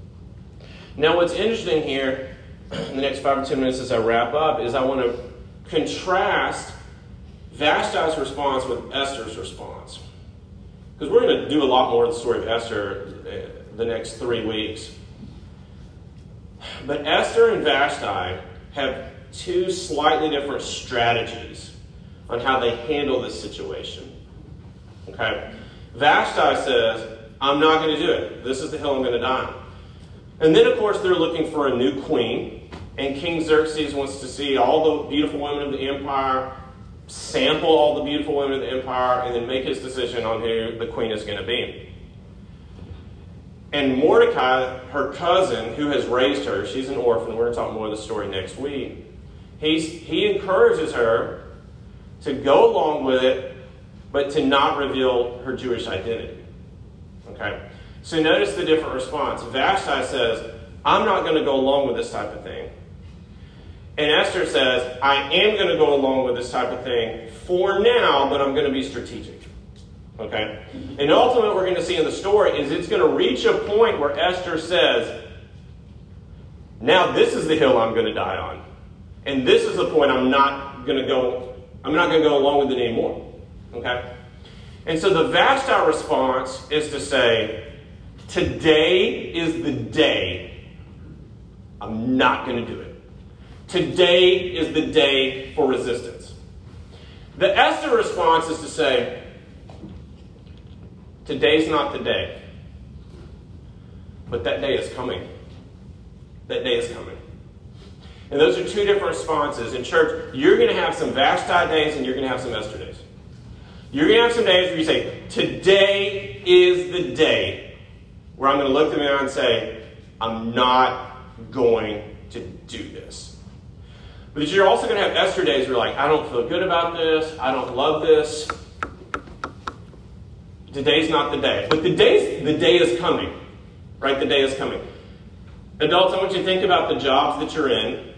Now, what's interesting here, in the next five or ten minutes as I wrap up, is I want to contrast Vashti's response with Esther's response. Because we're going to do a lot more of the story of Esther uh, the next three weeks. But Esther and Vashti have two slightly different strategies on how they handle this situation. Okay? Vashti says, I'm not going to do it. This is the hill I'm going to die on. And then, of course, they're looking for a new queen. And King Xerxes wants to see all the beautiful women of the empire, sample all the beautiful women of the empire, and then make his decision on who the queen is going to be. And Mordecai, her cousin, who has raised her, she's an orphan. We're going to talk more of the story next week. He's, he encourages her to go along with it, but to not reveal her Jewish identity. Okay? So notice the different response. Vashti says, I'm not going to go along with this type of thing. And Esther says, I am going to go along with this type of thing for now, but I'm going to be strategic. Okay? And ultimately, what we're going to see in the story is it's going to reach a point where Esther says, Now this is the hill I'm going to die on. And this is the point I'm not going to go, I'm not going to go along with it anymore. Okay? And so the Vashti response is to say, Today is the day I'm not going to do it. Today is the day for resistance. The Esther response is to say, Today's not the day. But that day is coming. That day is coming. And those are two different responses. In church, you're going to have some Vashti days and you're going to have some Esther days. You're going to have some days where you say, Today is the day where I'm going to look them in and say, I'm not going to do this. But you're also going to have Esther days where you're like, I don't feel good about this. I don't love this. Today's not the day. But the, day's, the day is coming. Right? The day is coming. Adults, I want you to think about the jobs that you're in.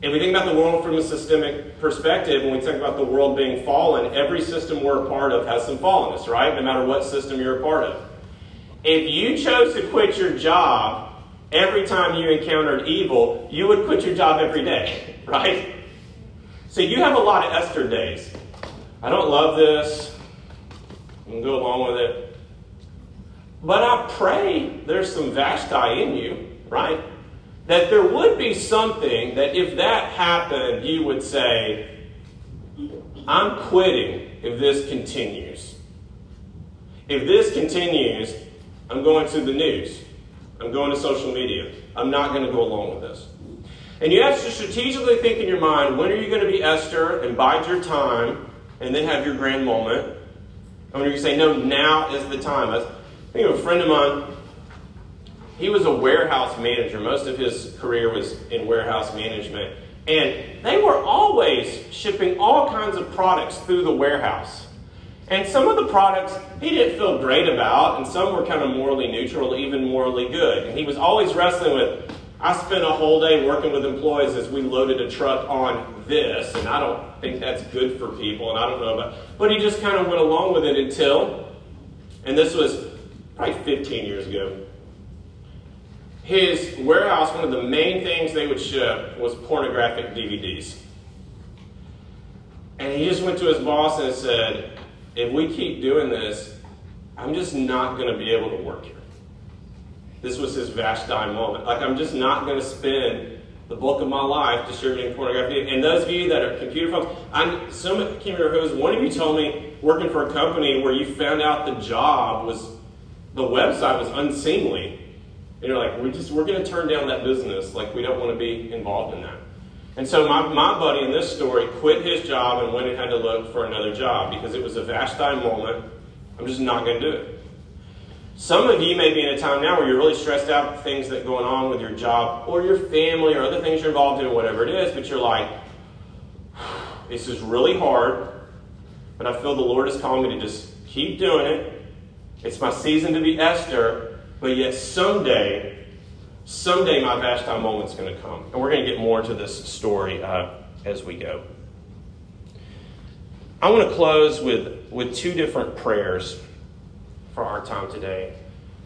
If we think about the world from a systemic perspective, when we think about the world being fallen, every system we're a part of has some fallenness, right? No matter what system you're a part of. If you chose to quit your job every time you encountered evil, you would quit your job every day, right? So you have a lot of Esther days. I don't love this. I'm going to go along with it. But I pray there's some Vashti in you, right? That there would be something that if that happened, you would say, I'm quitting if this continues. If this continues, I'm going to the news. I'm going to social media. I'm not going to go along with this. And you have to strategically think in your mind when are you going to be Esther and bide your time and then have your grand moment? And when you say, no, now is the time. I think of a friend of mine. He was a warehouse manager. Most of his career was in warehouse management. And they were always shipping all kinds of products through the warehouse. And some of the products he didn't feel great about, and some were kind of morally neutral, even morally good. And he was always wrestling with, I spent a whole day working with employees as we loaded a truck on this, and I don't think that's good for people, and I don't know about. But he just kind of went along with it until, and this was probably 15 years ago. His warehouse, one of the main things they would ship was pornographic DVDs. And he just went to his boss and said, If we keep doing this, I'm just not going to be able to work here. This was his Vashti moment. Like, I'm just not going to spend the bulk of my life distributing pornography. And those of you that are computer folks, I'm, some, can't remember who was, one of you told me working for a company where you found out the job was, the website was unseemly. And you're like, we just, we're going to turn down that business. Like, we don't want to be involved in that. And so my, my buddy in this story quit his job and went and had to look for another job because it was a Vashti moment. I'm just not going to do it. Some of you may be in a time now where you're really stressed out with things that are going on with your job or your family or other things you're involved in, whatever it is, but you're like, this is really hard, but I feel the Lord is calling me to just keep doing it. It's my season to be Esther, but yet someday, someday my Vashti moment's going to come. And we're going to get more into this story uh, as we go. I want to close with, with two different prayers for our time today.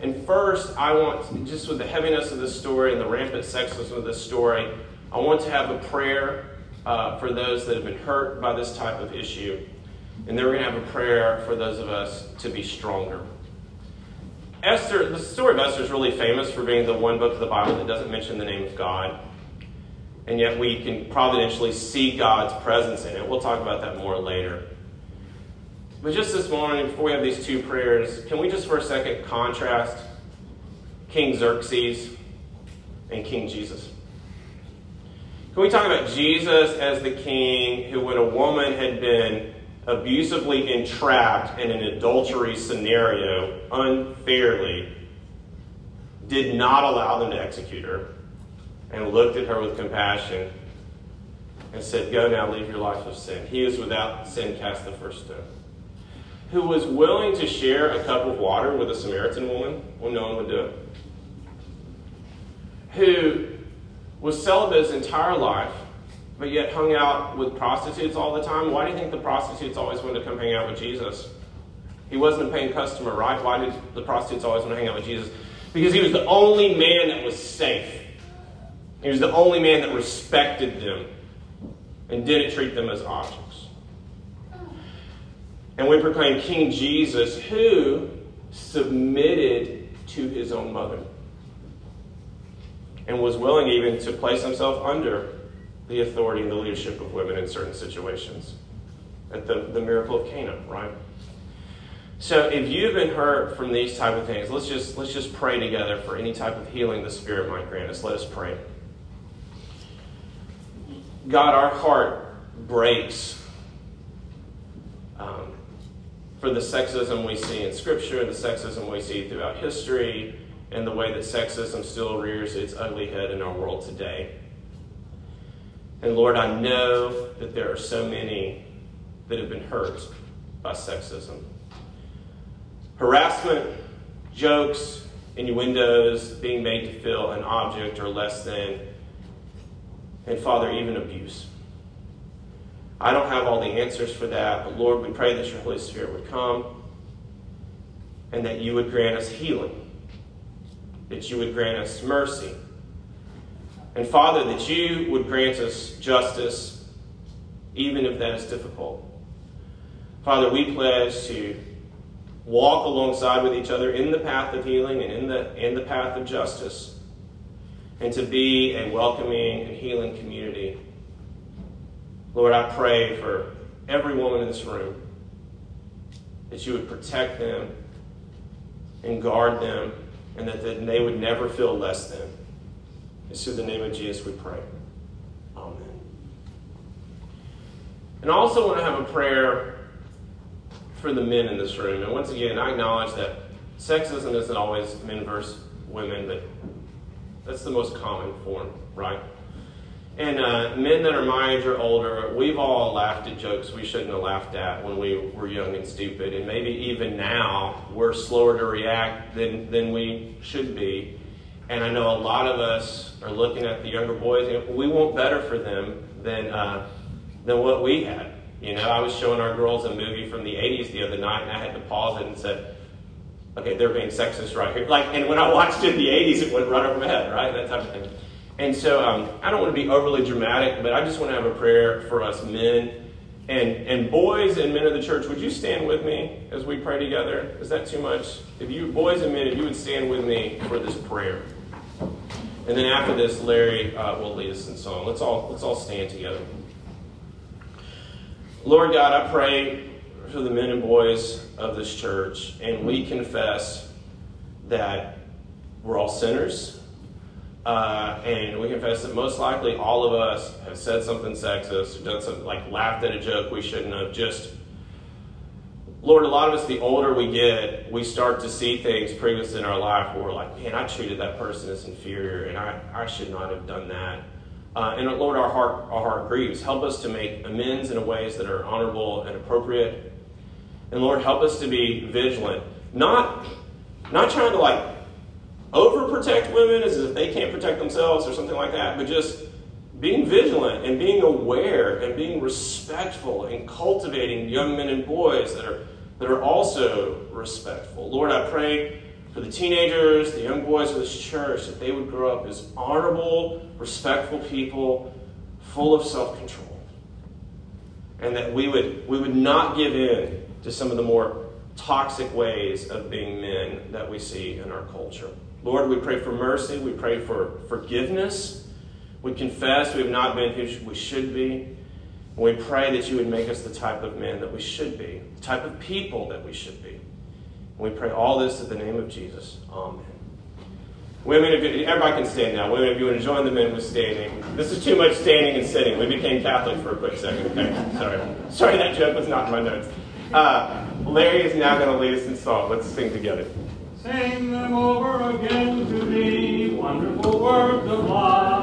And first, I want, just with the heaviness of this story and the rampant sexism of this story, I want to have a prayer uh, for those that have been hurt by this type of issue. And then we're going to have a prayer for those of us to be stronger. Esther, the story of Esther is really famous for being the one book of the Bible that doesn't mention the name of God. And yet we can providentially see God's presence in it. We'll talk about that more later. But just this morning, before we have these two prayers, can we just for a second contrast King Xerxes and King Jesus? Can we talk about Jesus as the king who, when a woman had been abusively entrapped in an adultery scenario unfairly, did not allow them to execute her, and looked at her with compassion and said, Go now, leave your life of sin. He is without sin, cast the first stone. Who was willing to share a cup of water with a Samaritan woman? When no one would do it, who was celibate his entire life, but yet hung out with prostitutes all the time. Why do you think the prostitutes always wanted to come hang out with Jesus? He wasn't a paying customer, right? Why did the prostitutes always want to hang out with Jesus? Because he was the only man that was safe. He was the only man that respected them and didn't treat them as objects. And we proclaim King Jesus who submitted to his own mother and was willing even to place himself under the authority and the leadership of women in certain situations. At the, the miracle of Cana, right? So if you've been hurt from these type of things, let's just let's just pray together for any type of healing the Spirit might grant us. Let us pray. God, our heart breaks um, for the sexism we see in Scripture, the sexism we see throughout history, and the way that sexism still rears its ugly head in our world today. And Lord, I know that there are so many that have been hurt by sexism. Harassment, jokes, innuendos, being made to feel an object or less than and Father, even abuse. I don't have all the answers for that, but Lord, we pray that your Holy Spirit would come and that you would grant us healing, that you would grant us mercy, and Father, that you would grant us justice, even if that is difficult. Father, we pledge to walk alongside with each other in the path of healing and in the, in the path of justice, and to be a welcoming and healing community. Lord, I pray for every woman in this room that you would protect them and guard them, and that they would never feel less than. It's through the name of Jesus we pray. Amen. And I also want to have a prayer for the men in this room. And once again, I acknowledge that sexism isn't always men versus women, but that's the most common form, right? And uh, men that are my age or older, we've all laughed at jokes we shouldn't have laughed at when we were young and stupid. And maybe even now, we're slower to react than, than we should be. And I know a lot of us are looking at the younger boys, and we want better for them than, uh, than what we had. You know, I was showing our girls a movie from the 80s the other night, and I had to pause it and said, okay, they're being sexist right here. Like, and when I watched it in the 80s, it went right over my head, right? That type of thing. And so um, I don't want to be overly dramatic, but I just want to have a prayer for us men. And, and boys and men of the church, would you stand with me as we pray together? Is that too much? If you, boys and men, if you would stand with me for this prayer. And then after this, Larry uh, will lead us in song. Let's all, let's all stand together. Lord God, I pray for the men and boys of this church, and we confess that we're all sinners. Uh, and we confess that most likely all of us have said something sexist, or done something like laughed at a joke we shouldn't have, just Lord, a lot of us, the older we get, we start to see things previous in our life where we're like, man, I treated that person as inferior and I, I should not have done that. Uh, and Lord, our heart, our heart grieves. Help us to make amends in ways that are honorable and appropriate. And Lord, help us to be vigilant. Not, not trying to like overprotect women as if they can't protect themselves or something like that, but just being vigilant and being aware and being respectful and cultivating young men and boys that are that are also respectful. Lord, I pray for the teenagers, the young boys of this church, that they would grow up as honorable, respectful people, full of self-control. And that we would, we would not give in to some of the more toxic ways of being men that we see in our culture. Lord, we pray for mercy. We pray for forgiveness. We confess we have not been who we should be. And we pray that you would make us the type of men that we should be, the type of people that we should be. And we pray all this in the name of Jesus. Amen. Women, if you, everybody can stand now. Women, if you want to join the men with standing. This is too much standing and sitting. We became Catholic for a quick second. Okay, sorry. Sorry, that joke was not in my notes. Uh, Larry is now going to lead us in song. Let's sing together. Sing them over again to me, wonderful words of life.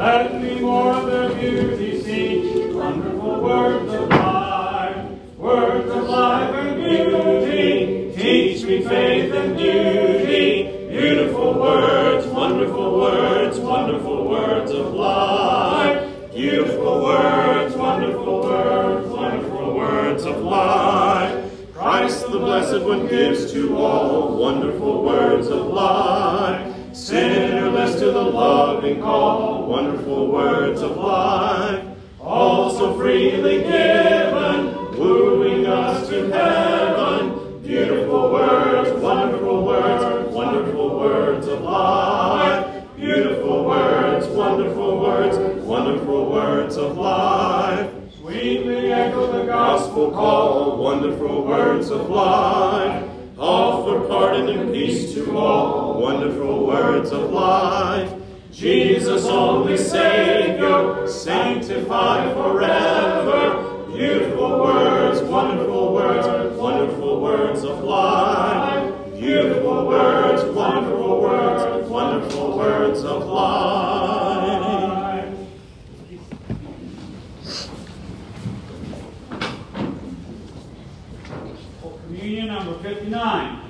Let me more of their beauty see, wonderful words of life. Words of life and beauty, teach me faith and duty. Beautiful words, wonderful words, wonderful words of life. Beautiful words, wonderful words, wonderful words of life. Christ the Blessed One gives to all wonderful words of life. Sinnerless to the loving call, wonderful words of life. All so freely given, wooing us to heaven. Beautiful words, wonderful words, wonderful words of life. Beautiful words, wonderful words, wonderful words of life. Sweetly echo the gospel call, wonderful words of life. Offer pardon and peace to all, wonderful words of life. Jesus, only Savior, sanctified forever. Beautiful words, wonderful words, wonderful words of life. Beautiful words, wonderful words, wonderful words of life. 59.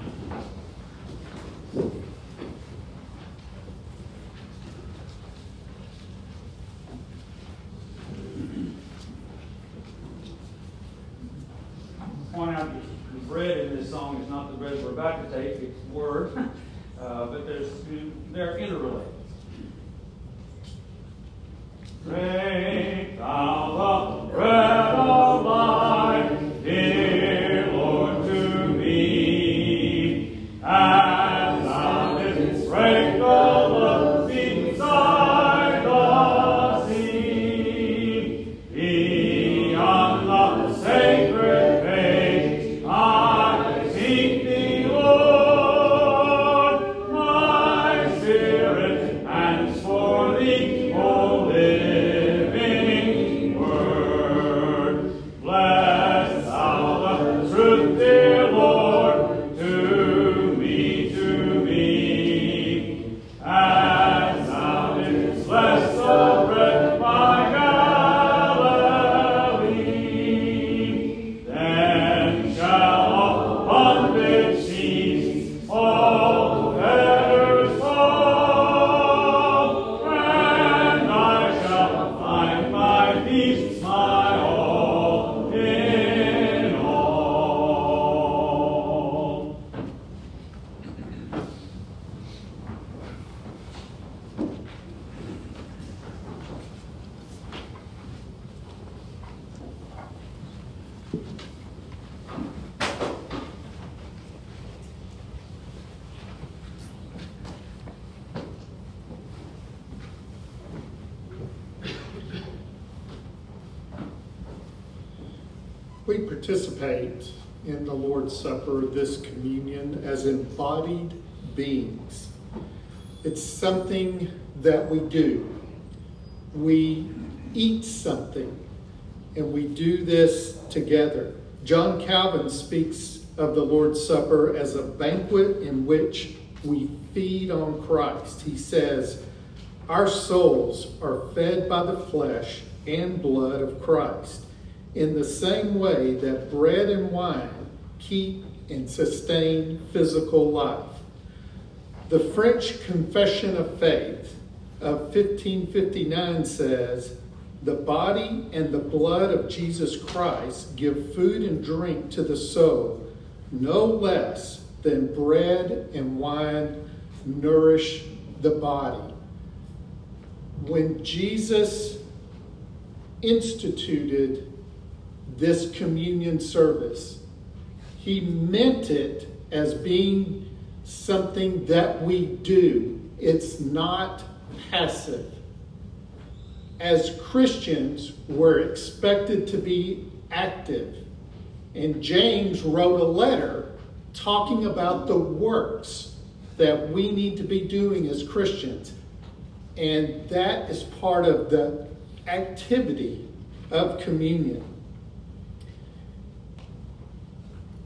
Point out the bread in this song is not the bread we're about to take, it's word, uh, but there's, they're interrelated. Break thou the bread of life, dear Lord and thou didst break together. John Calvin speaks of the Lord's Supper as a banquet in which we feed on Christ. He says, Our souls are fed by the flesh and blood of Christ in the same way that bread and wine keep and sustain physical life. The French Confession of Faith of 1559 says, The body and the blood of Jesus Christ give food and drink to the soul, no less than bread and wine nourish the body. When Jesus instituted this communion service. He meant it as being something that we do, it's not passive. As Christians, we're expected to be active. And James wrote a letter talking about the works that we need to be doing as Christians. And that is part of the activity of communion.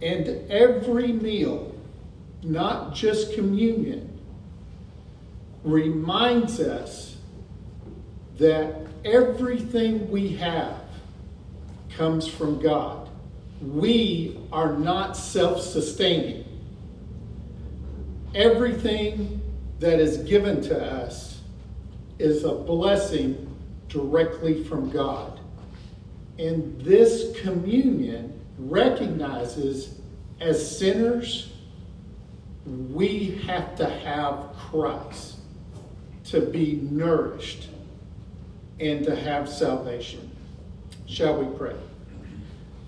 And every meal, not just communion, reminds us that everything we have comes from God. We are not self sustaining. Everything that is given to us is a blessing directly from God. And this communion recognizes as sinners, we have to have Christ to be nourished and to have salvation. Shall we pray?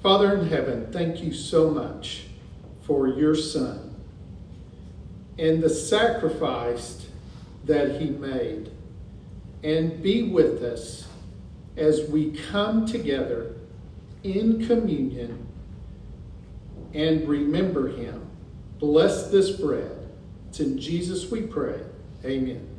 Father in heaven, thank you so much for your Son and the sacrifice that he made. And be with us as we come together in communion and remember him. Bless this bread. It's in Jesus we pray. Amen.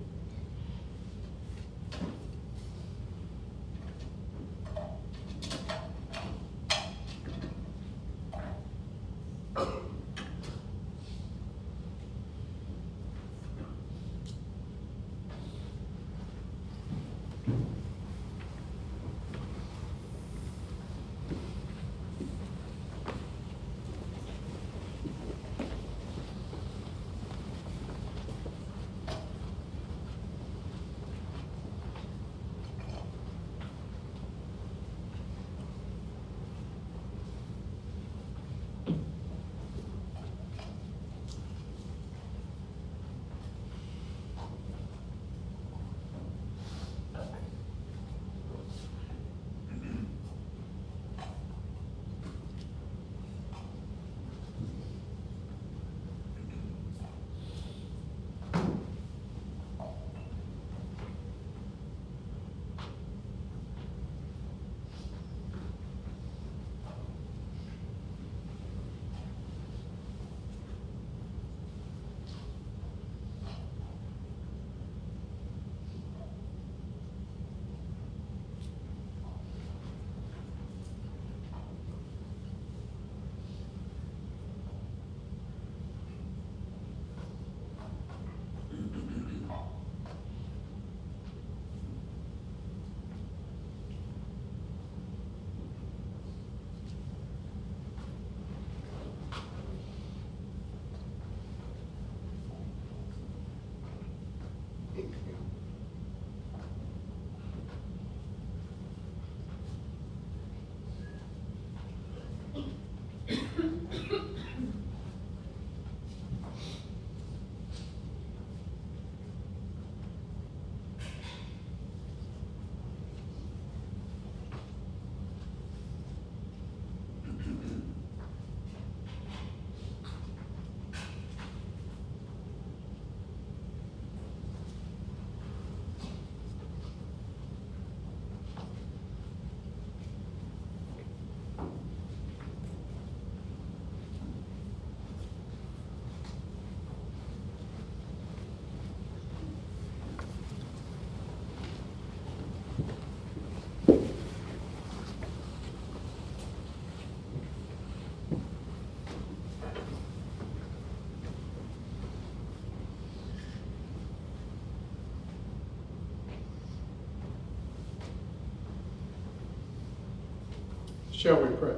Shall we pray?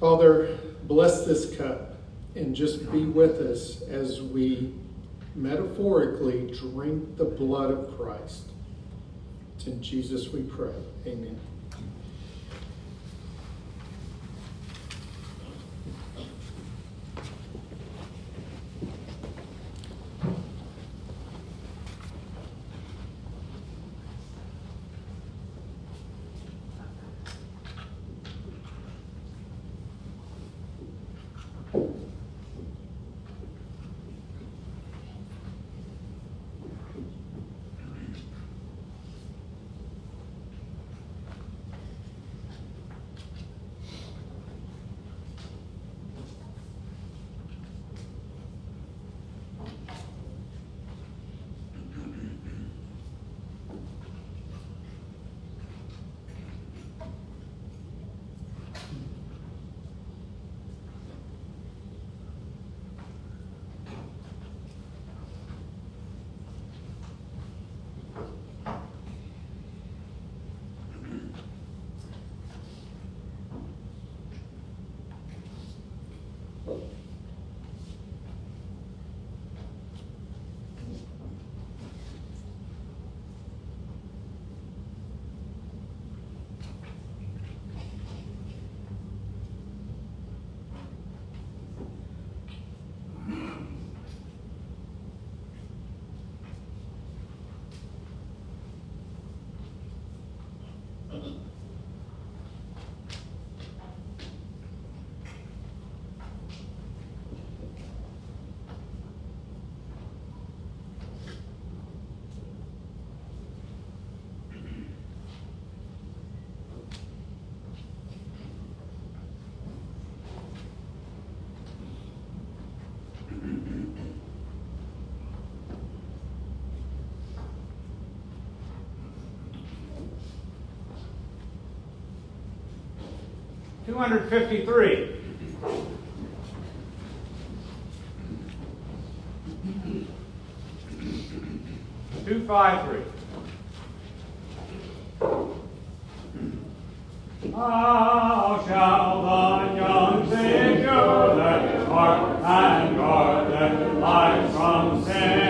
Father, bless this cup and just be with us as we metaphorically drink the blood of Christ. It's in Jesus we pray. Amen. 253. Two five three. How shall the young secure their heart and guard their lives from sin?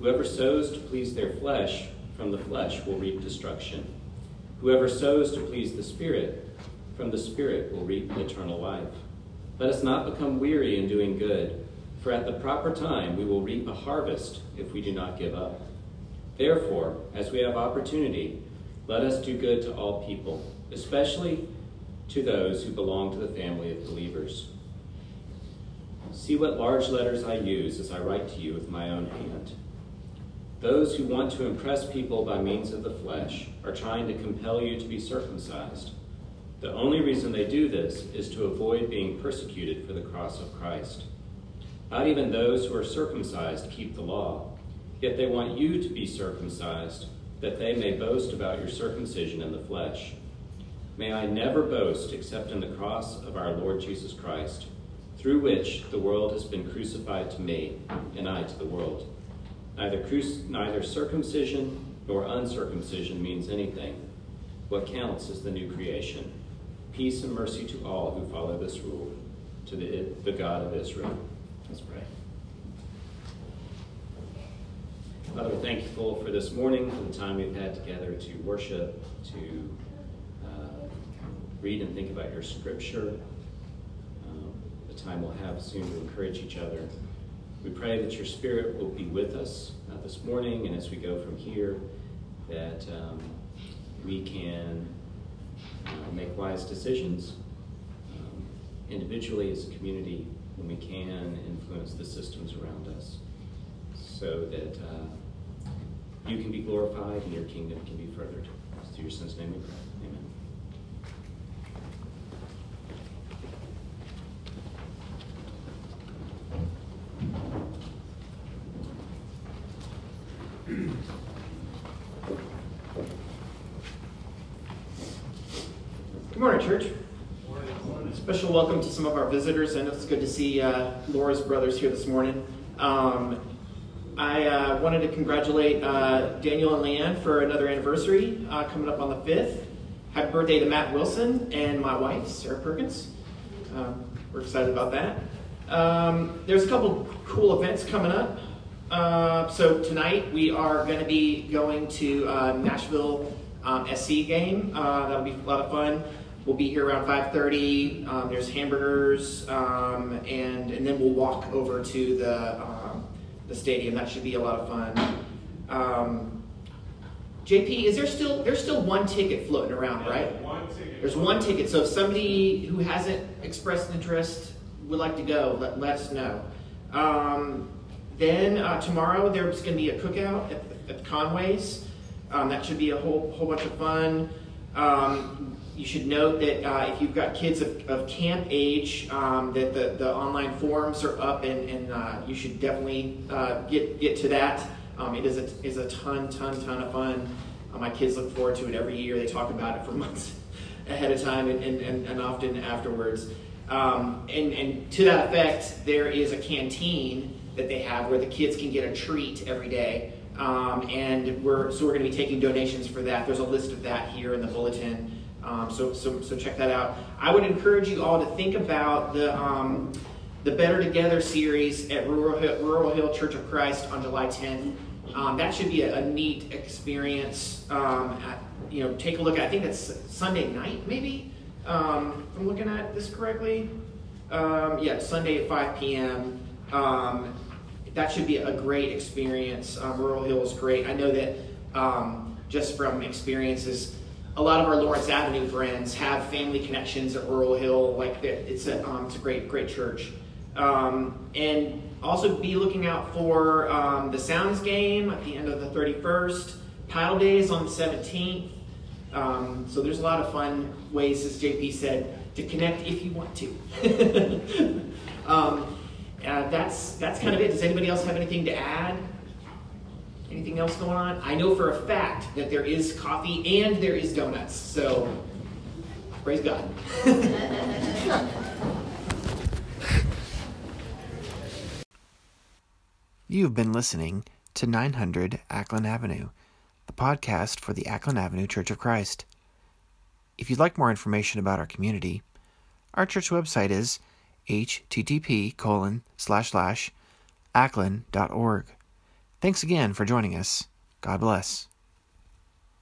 Whoever sows to please their flesh, from the flesh will reap destruction. Whoever sows to please the Spirit, from the Spirit will reap eternal life. Let us not become weary in doing good, for at the proper time we will reap a harvest if we do not give up. Therefore, as we have opportunity, let us do good to all people, especially to those who belong to the family of believers. See what large letters I use as I write to you with my own hand. Those who want to impress people by means of the flesh are trying to compel you to be circumcised. The only reason they do this is to avoid being persecuted for the cross of Christ. Not even those who are circumcised keep the law, Yet they want you to be circumcised, that they may boast about your circumcision in the flesh. May I never boast except in the cross of our Lord Jesus Christ, through which the world has been crucified to me, and I to the world. Neither, neither circumcision nor uncircumcision means anything. What counts is the new creation. Peace and mercy to all who follow this rule, to the, the God of Israel. Let's pray. Father, we're thankful for this morning, for the time we've had together to worship, to uh, read and think about your scripture, um, the time we'll have soon to encourage each other. We pray that your spirit will be with us uh, this morning and as we go from here, that um, we can uh, make wise decisions um, individually as a community when we can influence the systems around us so that uh, you can be glorified and your kingdom can be furthered. It's through your son's name we pray. Amen. Good morning, church. Special welcome to some of our visitors. I know it's good to see uh, Laura's brothers here this morning. Um, I uh, wanted to congratulate uh, Daniel and Leanne for another anniversary uh, coming up on the 5th. Happy birthday to Matt Wilson and my wife, Sarah Perkins. Um, we're excited about that. Um, there's a couple cool events coming up. Uh, so tonight we are going to be going to uh, Nashville um, SC game. Uh, that'll be a lot of fun. We'll be here around 5:30. Um, there's hamburgers, um, and and then we'll walk over to the um, the stadium. That should be a lot of fun. Um, JP, is there still there's still one ticket floating around, right? One ticket. There's one ticket. So if somebody who hasn't expressed interest would like to go, let, let us know. Um, then uh, tomorrow there's going to be a cookout at, at Conway's. Um, that should be a whole whole bunch of fun. Um, you should note that uh, if you've got kids of, of camp age, um, that the, the online forums are up, and, and uh, you should definitely uh, get get to that. Um, it is a is a ton ton ton of fun. Uh, my kids look forward to it every year. They talk about it for months ahead of time and, and, and, and often afterwards. Um, and, and to that effect, there is a canteen that they have where the kids can get a treat every day. Um, and we're so we're going to be taking donations for that. There's a list of that here in the bulletin. Um, so, so so check that out. I would encourage you all to think about the um, the Better Together series at Rural Hill, Rural Hill Church of Christ on July 10th. Um, that should be a, a neat experience. Um, at, you know, take a look. I think that's Sunday night, maybe. Um, I'm looking at this correctly. Um, yeah, Sunday at 5 p.m. Um, that should be a great experience. Um, Rural Hill is great. I know that um, just from experiences, a lot of our Lawrence Avenue friends have family connections at Rural Hill. Like it's a um, it's a great great church. And also be looking out for the Sounds game at the end of the 31st. Paddle Days on the 17th. Um, so there's a lot of fun ways, as JP said, to connect if you want to. um, uh, that's that's kind of it. Does anybody else have anything to add? Anything else going on? I know for a fact that there is coffee and there is donuts. So praise God. You've been listening to 900 Acklen Avenue, podcast for the Acklen Avenue Church of Christ. If you'd like more information about our community, our church website is http colon slash slash acklen.org. Thanks again for joining us. God bless.